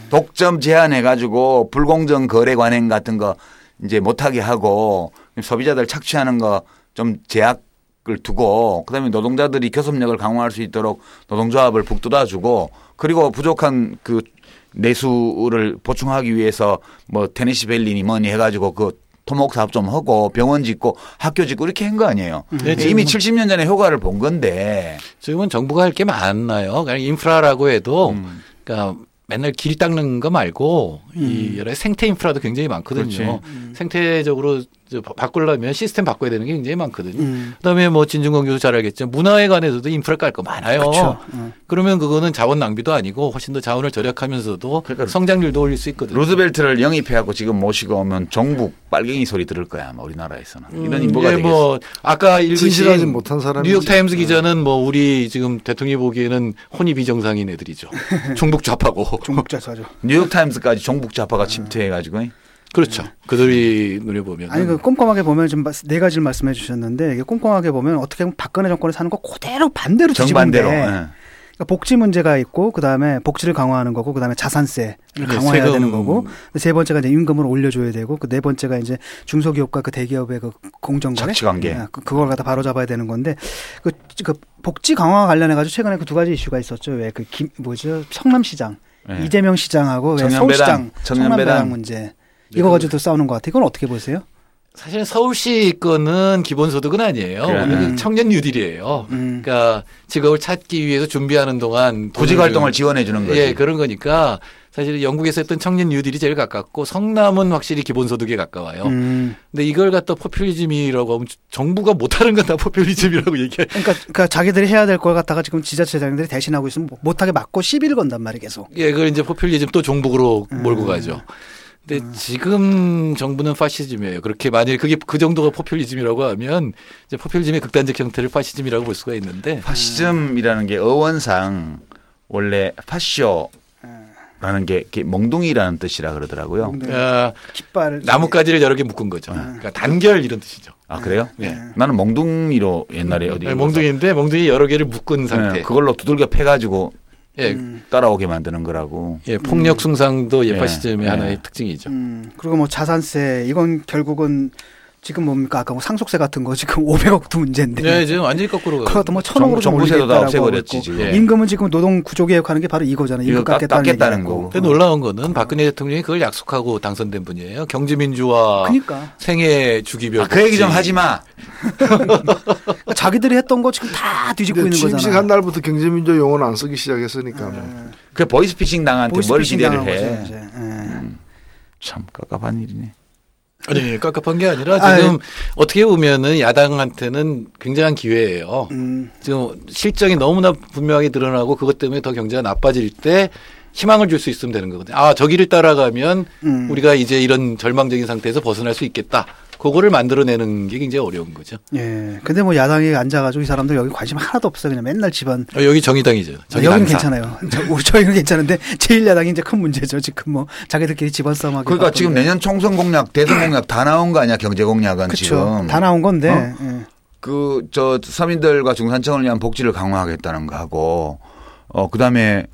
독점 제한해 가지고 불공정 거래 관행 같은 거 이제 못하게 하고 소비자들 착취하는 거 좀 제약을 두고 그다음에 노동자들이 교섭력을 강화할 수 있도록 노동조합을 북돋아주고 그리고 부족한 그 내수를 보충하기 위해서 뭐 테네시 벨리니 뭐니 해가지고 그 토목 사업 좀 하고 병원 짓고 학교 짓고 이렇게 한 거 아니에요. 네, 이미 지금- 70년 전에 효과를 본 건데 지금은 정부가 할 게 많나요? 그냥 인프라라고 해도 음. 그러니까 맨날 길 닦는 거 말고 이 여러 생태 인프라도 굉장히 많거든요. 그렇지. 생태적으로 저 바- 바꾸려면 시스템 바꿔야 되는 게 굉장히 많거든요. 음. 그다음에 뭐 진중권 교수 잘 알겠죠. 문화에 관해서도 인프라 깔 거 많아요. 음. 그러면 그거는 자원 낭비도 아니고 훨씬 더 자원을 절약하면서도 성장률도 올릴 수 있거든요. 루즈벨트를 영입해갖고 지금 모시고 오면 종북 빨갱이 소리 들을 거야 아마 우리나라에서는 이런 인보가 예, 되겠어. 뭐 아까 진실하지 못한 사람이지. 뉴욕 타임스 기자는 뭐 우리 지금 대통령이 보기에는 혼이 비정상인 애들이죠. *laughs* 종북 좌파고. 종북 좌파죠. 뉴욕 타임스까지 종북 좌파가 침투해가지고 그렇죠. 그들이 눈에 보면 아니 그 꼼꼼하게 보면 지금 네 가지를 말씀해 주셨는데 이게 꼼꼼하게 보면 어떻게 보면 박근혜 정권이 사는 거 그대로 반대로 정반대로. 뒤집은데 예. 그러니까 복지 문제가 있고 그다음에 복지를 강화하는 거고 그다음에 자산세를 네, 강화해야 세금. 되는 거고 세 번째가 이제 임금을 올려줘야 되고 그 네 번째가 이제 중소기업과 그 대기업의 그 공정거래 착취관계. 예, 그, 그걸 갖다 바로 잡아야 되는 건데 그, 그 복지 강화 관련해 가지고 최근에 그 두 가지 이슈가 있었죠 왜 그 김 뭐죠 성남시장 예. 이재명 시장하고 왜 청년배당, 서울시장. 청년배당 문제 이거 가지고도 싸우는 것 같아요. 이건 어떻게 보세요? 사실 서울시 거는 기본소득은 아니에요. 그래. 음. 청년 뉴딜이에요. 그러니까 직업을 찾기 위해서 준비하는 동안 구직 활동을 좀- 지원해 주는 거지. 예, 그런 거니까 사실 영국에서 했던 청년 뉴딜이 제일 가깝고 성남은 확실히 기본소득에 가까워요. 음. 근데 이걸 갖다 포퓰리즘이라고 하면 정부가 못하는 건 다 포퓰리즘이라고 얘기해. 그러니까, 그러니까 자기들이 해야 될 걸 갖다가 지금 지자체장들이 대신하고 있으면 못- 못하게 막고 시비를 건단 말이에요, 계속. 예, 그걸 이제 포퓰리즘 또 종북으로 음. 몰고 가죠. 근데 지금 정부는 파시즘이에요. 그렇게 만일 그게 그 정도가 포퓰리즘이라고 하면 이제 포퓰리즘의 극단적 형태를 파시즘이라고 볼 수가 있는데 파시즘이라는 게 어원상 원래 파쇼 라는 게 이렇게 몽둥이라는 뜻이라 그러더라고요. 아, 깃발 나뭇가지를 여러 개 묶은 거죠. 그러니까 단결 이런 뜻이죠. 아 그래요? 예. 나는 몽둥이로 옛날에 어디 네, 몽둥이인데 몽둥이 여러 개를 묶은 상태. 네, 그걸로 두들겨 패가지고 예, 따라오게 만드는 거라고. 예, 폭력 숭상도 예, 예파시즘의 예. 하나의 특징이죠. 음, 그리고 뭐 자산세 이건 결국은 지금 뭡니까 아까 뭐 상속세 같은 거 지금 *laughs* 500억도 문제인데. 네, 지금 완전히 거꾸로. 그것도 뭐 천억으로 좀 정부세도 다 없애버렸지, 하고 지금. 예. 임금은 지금 노동 구조개혁하는 게 바로 이거잖아요. 이거 임금 깎- 깎겠다는. 거고. 근데 놀라운 거는 박근혜 대통령이 그걸 약속하고 당선된 분이에요. 경제민주화 그러니까. 생애 주기별. 아, 그 얘기 좀. 하지 마. 그러니까 자기들이 했던 거 지금 다 뒤집고 있는 거잖아. 취임식한 날부터 경제민주 용어는 안 쓰기 시작했으니까. 뭐. 그 보이스피싱 당한테 뭘 보이스피싱 기대를 당한 해. 거죠, 이제. 예. 참 깝깝한 일이네. 아니, 깝깝한 게 아니라 아유. 지금 어떻게 보면은 야당한테는 굉장한 기회예요. 음. 지금 실정이 너무나 분명하게 드러나고 그것 때문에 더 경제가 나빠질 때 희망을 줄 수 있으면 되는 거거든요. 아, 저기를 따라가면 음. 우리가 이제 이런 절망적인 상태에서 벗어날 수 있겠다. 그거를 만들어내는 게 굉장히 어려운 거죠. 예. 근데 뭐 야당에 앉아가지고 이 사람들 여기 관심 하나도 없어. 그냥 맨날 집안. 어, 여기 정의당이죠. 아, 정의당사. 여기는 괜찮아요. *laughs* 저- 저희는 괜찮은데 제1야당이 이제 큰 문제죠. 지금 뭐 자기들끼리 집안 싸움하기. 그러니까 지금 내년 총선 공약, 대선 공약 다 나온 거 아니야 경제 공약은 그쵸. 지금. 다 나온 건데. 어? 예. 그저 서민들과 중산층을 위한 복지를 강화하겠다는 거 하고 어 그다음에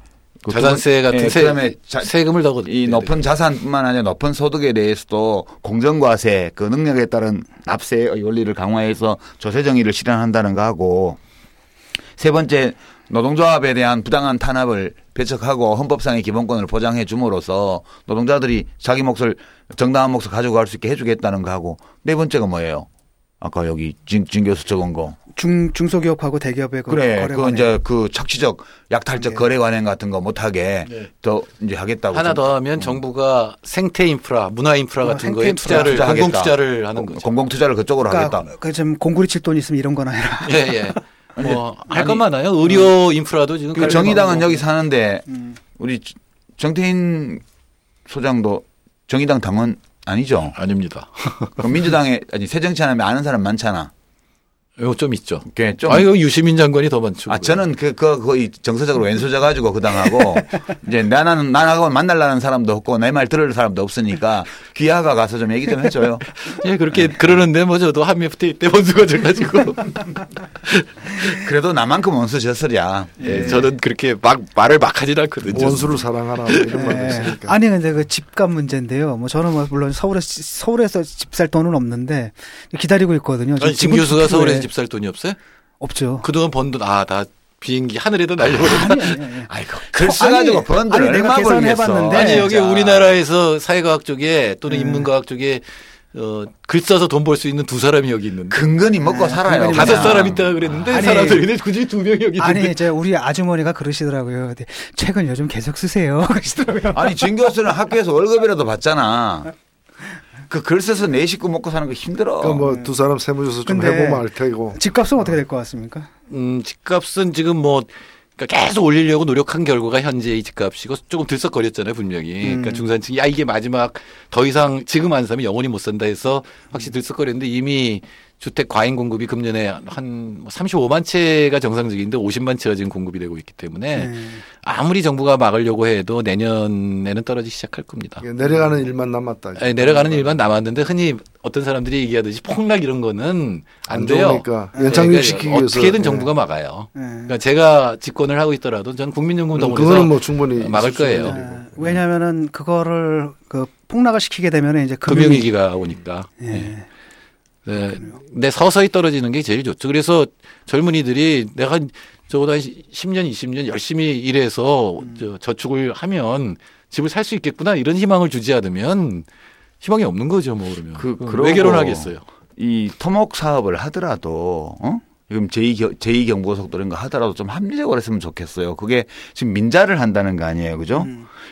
그 자산세 두 번- 같은 예, 세, 그다음에 자, 세금을 더 이 높은 자산뿐만 아니라 높은 소득에 대해서도 공정과세 그 능력에 따른 납세의 원리를 강화해서 조세 정의를 실현한다는 거 하고 세 번째 노동조합에 대한 부당한 탄압을 배척하고 헌법상의 기본권을 보장해 줌으로써 노동자들이 자기 몫을 정당한 몫을 가져갈 수 있게 해주겠다는 거 하고 네 번째가 뭐예요? 아까 여기 진, 진 교수 적은 거. 중 중소기업하고 대기업의 그 그래, 거래 그. 이제 그 착취적 약탈적 거래 관행 같은 거 못하게 네. 더 이제 하겠다고. 하나 좀- 더 하면 정부가 생태 인프라, 문화 인프라 어, 같은 거에 인프라 투자를. 공공 투자를 하는 거죠. 공공 투자를 그쪽으로 그러니까 하겠다. 그좀 공구리 칠 돈 있으면 이런 거나 해라. 예, 예. *laughs* 뭐, 할건 많아요. 의료 인프라도 지금 그 정의당은. 여기 사는데 음. 우리 정태인 소장도 정의당 당원 아니죠? 아닙니다. 그럼 민주당에 아니 새정치 하면 아는 사람 많잖아. 이거 좀 있죠. 그 좀. 아, 이거 유시민 장관이 더 많죠. 아, 저는 그, 그, 거의 정서적으로 왼소져 가지고 그 당하고, *laughs* 이제 나는, 나하고 만날라는 사람도 없고, 내 말 들을 사람도 없으니까, 귀하가 가서 좀 얘기 좀 해줘요. *laughs* 예, 그렇게 그러는데 뭐 저도 한미FTA 때 원수가 져가지고. *laughs* 그래도 나만큼 원수 졌으랴. 예, 저는 그렇게 막 말을 막 하진 않거든요. 원수를 사랑하라 뭐 이런 말 네. 있으니까. 아니 근데 그 집값 문제인데요. 뭐 저는 뭐 물론 서울에 서울에서 집 살 돈은 없는데 기다리고 있거든요. 아니, 교수가 서울에서 집 살 돈이 없어요? 없죠. 그동안 번 돈, 아, 다 비행기 하늘에다 날려버렸다. 아니, 아니, 아니. 아이고, 글 써가지고 아니, 내가 얼마 벌겠어. 아니, 여기 진짜. 우리나라에서 사회과학 쪽에 또는 네. 인문과학 쪽에 어, 글 써서 돈 벌 수 있는 두 사람이 여기 있는데. 근근히 먹고 살아요. 근근히 다섯 그냥. 사람 있다 그랬는데 아니. 사람들이 굳이 두 명이 여기 있는데. 아니 이제 우리 아주머니가 그러시더라고요. 근데 책은 요즘 계속 쓰세요. *laughs* 그러시더라고요. 아니, 진 교수는 학교에서 월급이라도 받잖아. 그 글 써서 내 식구 먹고 사는 거 힘들어. 그러니까 뭐두 사람 세무조사 좀 해보면 알 테고. 집값은 어떻게 될 것 같습니까? 음, 집값은 지금 뭐 그러니까 계속 올리려고 노력한 결과가 현재의 집값이고 조금 들썩거렸잖아요 분명히. 그러니까 음. 중산층이 야 이게 마지막 더 이상 지금 안 사면 영원히 못 산다 해서 확실히 들썩거렸는데 이미 주택 과잉 공급이 금년에 한 35만 채가 정상적인데 50만 채가 지금 공급이 되고 있기 때문에 네. 아무리 정부가 막으려고 해도 내년에는 떨어지기 시작할 겁니다. 내려가는 일만 남았다. 예, 내려가는 일만 남았는데 흔히 어떤 사람들이 얘기하듯이 폭락 이런 거는 안, 안 돼요. 예, 연착륙 그러니까 시키기 위해서. 어떻게든 예. 정부가 막아요. 네. 그러니까 제가 집권을 하고 있더라도 저는 국민연금 그거는 동원해서 뭐 충분히 막을 거예요. 네. 왜냐하면은 그거를 그 폭락을 시키게 되면 이제 금융 금융위기가 오니까. 예. 예. 네. 근데 서서히 떨어지는 게 제일 좋죠. 그래서 젊은이들이 내가 적어도 한 10년, 20년 열심히 일해서 저 저축을 하면 집을 살 수 있겠구나 이런 희망을 주지 않으면 희망이 없는 거죠, 뭐 그러면. 그, 왜 결혼하겠어요? 이 토목 사업을 하더라도, 어? 지금 제2, 제2 경부고속도로 이런 거 하더라도 좀 합리적으로 했으면 좋겠어요. 그게 지금 민자를 한다는 거 아니에요. 그죠?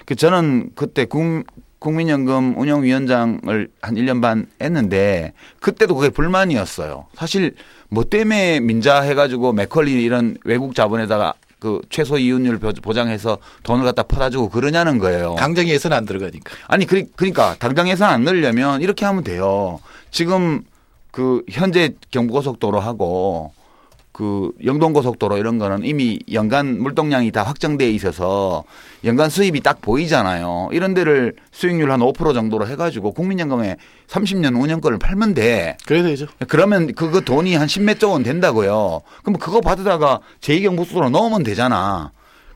그 저는 그때 국, 국민연금 운영위원장을 한 1년 반 했는데 그때도 그게 불만이었어요. 사실 뭐 때문에 민자 해가지고 맥컬리 이런 외국 자본에다가 그 최소 이윤율 보- 보장해서 돈을 갖다 퍼다주고 그러냐는 거예요. 당장 예산 안 들어가니까. 아니 그리, 그러니까 당장 예산 안 넣으려면 이렇게 하면 돼요. 지금 그 현재 경부고속도로 하고 그 영동고속도로 이런 거는 이미 연간 물동량이 다 확정돼 있어서 연간 수입이 딱 보이잖아요. 이런 데를 수익률 한 5% 정도로 해가지고 국민연금에 30년 운영권을 팔면 돼. 그래야 되죠. 그러면 그거 돈이 한 십몇 조 원 된다고요. 그럼 그거 받으다가 제2경부수로 넣으면 되잖아.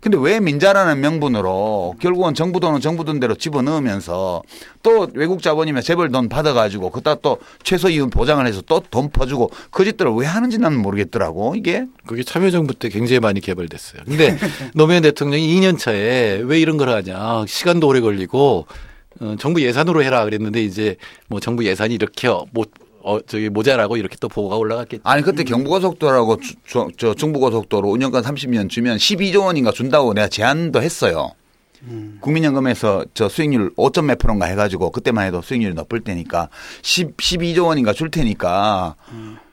근데 왜 민자라는 명분으로 결국은 정부 돈은 정부 돈대로 집어넣으면서 또 외국 자본이면 재벌 돈 받아가지고 그따 또 최소 이윤 보장을 해서 또 돈 퍼주고 그 짓들을 왜 하는지 나는 모르겠더라고 이게. 그게 참여정부 때 굉장히 많이 개발됐어요. 근데 *laughs* 노무현 대통령이 2년 차에 왜 이런 걸 하냐. 시간도 오래 걸리고 어, 정부 예산으로 해라 그랬는데 이제 뭐 정부 예산이 이렇게 못 어, 저기 모자라고 이렇게 또 보고가 올라갔겠죠. 아니 그때 경부고속도로하고 주- 저, 저 중부고속도로 운영권 30년 주면 12조 원인가 준다고 내가 제안도 했어요. 국민연금에서 저 수익률 5점 몇 프로인가 해가지고 그때만 해도 수익률이 높을 테니까 10, 12조 원인가 줄 테니까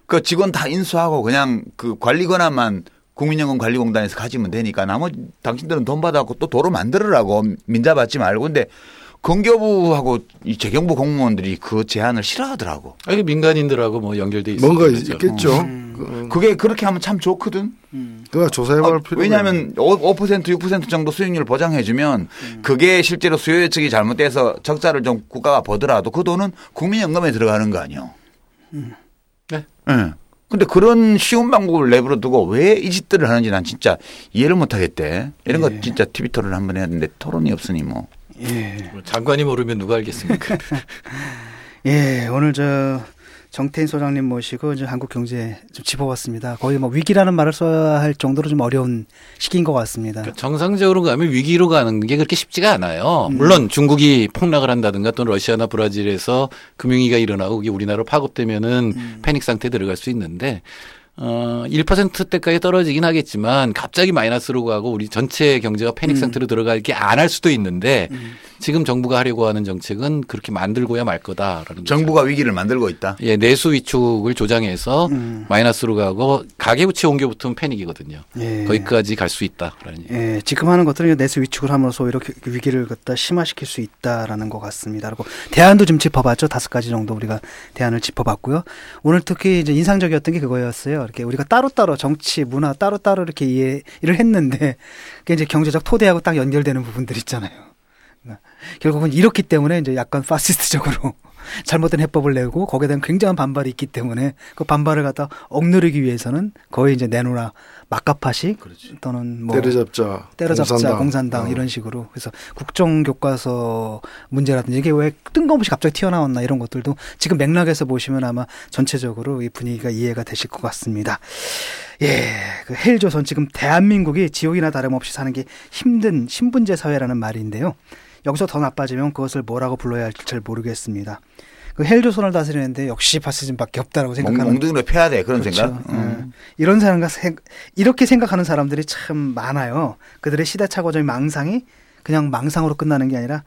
그 직원 다 인수하고 그냥 그 관리 권한만 국민연금 관리공단에서 가지면 되니까 나머지 당신들은 돈 받아갖고 또 도로 만들으라고 민자 받지 말고 근데 건교부하고 이 재경부 공무원들이 그 제안을 싫어하더라고. 아니 민간인들하고 뭐 연결돼 있어. 뭔가 있겠죠. 음. 그게 그렇게 하면 참 좋거든. 그거 조사해볼 아, 필요가 왜냐하면 5%, 5% 6% 정도 수익률 보장해주면 그게 실제로 수요 예측이 잘못돼서 적자를 좀 국가가 보더라도 그 돈은 국민연금에 들어가는 거 아니요. 네. 예. 근데 그런 쉬운 방법을 내버려 두고 왜 이 짓들을 하는지 난 진짜 이해를 못 하겠대. 이런 거 진짜 TV 토론 한번 해야 되는데 토론이 없으니 뭐. 예. 뭐 장관이 모르면 누가 알겠습니까? *laughs* 예, 오늘 저 정태인 소장님 모시고 이제 한국 경제 좀 짚어봤습니다. 거의 뭐 위기라는 말을 써야 할 정도로 좀 어려운 시기인 것 같습니다. 정상적으로 가면 위기로 가는 게 그렇게 쉽지가 않아요. 음. 물론 중국이 폭락을 한다든가 또는 러시아나 브라질에서 금융위기가 일어나고 그게 우리나라로 파급되면은 음. 패닉 상태에 들어갈 수 있는데 어, 1%대까지 떨어지긴 하겠지만 갑자기 마이너스로 가고 우리 전체 경제가 패닉 음. 상태로 들어갈 게 안 할 수도 있는데 지금 정부가 하려고 하는 정책은 그렇게 만들고야 말 거다라는 정부가 위기를 만들고 있다. 예, 내수 위축을 조장해서 음. 마이너스로 가고 가계 부채 옮겨 붙으면 패닉이거든요. 예. 거기까지 갈 수 있다라는 얘기. 예, 지금 하는 것들은 내수 위축을 함으로써 이렇게 위기를 갖다 심화시킬 수 있다라는 것 같습니다. 그리고 대안도 좀 짚어봤죠. 다섯 가지 정도 우리가 대안을 짚어봤고요. 오늘 특히 이제 인상적이었던 게 그거였어요. 이렇게 우리가 따로따로 정치, 문화 따로따로 이렇게 이해를 했는데 그게 이제 경제적 토대하고 딱 연결되는 부분들 있잖아요. 결국은 이렇기 때문에 이제 약간 파시스트적으로 *laughs* 잘못된 해법을 내고 거기에 대한 굉장한 반발이 있기 때문에 그 반발을 갖다 억누르기 위해서는 거의 이제 내놓으라 막가파식 또는 뭐 때려잡자, 때려잡자 공산당, 공산당. 어. 이런 식으로 그래서 국정 교과서 문제라든지 이게 왜 뜬금없이 갑자기 튀어나왔나 이런 것들도 지금 맥락에서 보시면 아마 전체적으로 이 분위기가 이해가 되실 것 같습니다. 예, 그 헬조선 지금 대한민국이 지옥이나 다름없이 사는 게 힘든 신분제 사회라는 말인데요. 여기서 더 나빠지면 그것을 뭐라고 불러야 할지 잘 모르겠습니다. 그 헬조선을 다스리는데 역시 파시즘밖에 없다라고 생각하는 몽둥이로 패야 돼 그런 그렇죠. 생각. 예. 음. 이런 사람과 생- 이렇게 생각하는 사람들이 참 많아요. 그들의 시대착오적인 망상이 그냥 망상으로 끝나는 게 아니라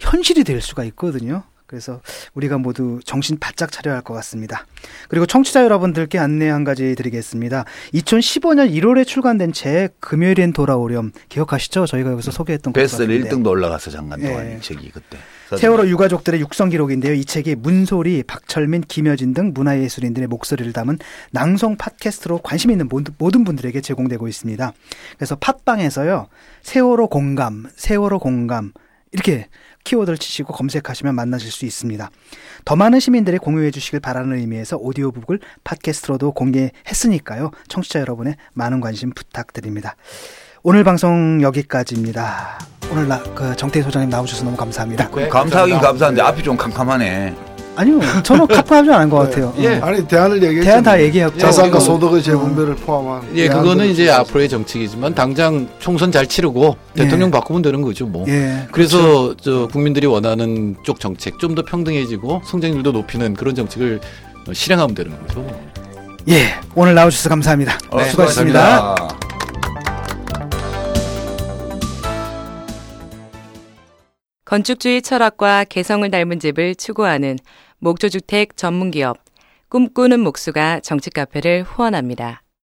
현실이 될 수가 있거든요. 그래서 우리가 모두 정신 바짝 차려야 할 것 같습니다. 그리고 청취자 여러분들께 안내 한 가지 드리겠습니다. 2015년 1월에 출간된 책 금요일엔 돌아오렴 기억하시죠? 저희가 여기서 소개했던 것 베스트 같은데. 1등도 올라가서 잠깐 동안 예. 이 책이 그때. 세월호 유가족들의 육성 기록인데요. 이 책이 문소리, 박철민, 김여진 등 문화예술인들의 목소리를 담은 낭송 팟캐스트로 관심 있는 모든- 모든 분들에게 제공되고 있습니다. 그래서 팟빵에서요. 세월호 공감, 세월호 공감 이렇게 키워드를 치시고 검색하시면 만나실 수 있습니다. 더 많은 시민들이 공유해 주시길 바라는 의미에서 오디오북을 팟캐스트로도 공개했으니까요. 청취자 여러분의 많은 관심 부탁드립니다. 오늘 방송 여기까지입니다. 오늘 나, 그 정태희 소장님 나오셔서 너무 감사합니다. 감사하긴 감사한데 앞이 좀 캄캄하네. 아니요, 저는 *laughs* 카프하지 않은 것 같아요. 예. 음. 아니 대안을 얘기했죠. 대안 다 얘기했고. 자산과 예. 소득의 재분배를 포함한. 예, 그거는 이제 있었어요. 앞으로의 정책이지만 당장 총선 잘 치르고 예. 대통령 바꾸면 되는 거죠, 뭐. 예, 그래서 저 국민들이 원하는 쪽 정책 좀 더 평등해지고 성장률도 높이는 그런 정책을 어, 실행하면 되는 거죠. 예, 오늘 나와주셔서 감사합니다. 어, 수고하셨습니다. 건축주의 철학과 개성을 닮은 집을 추구하는 목조주택 전문기업 꿈꾸는 목수가 정치 카페를 후원합니다.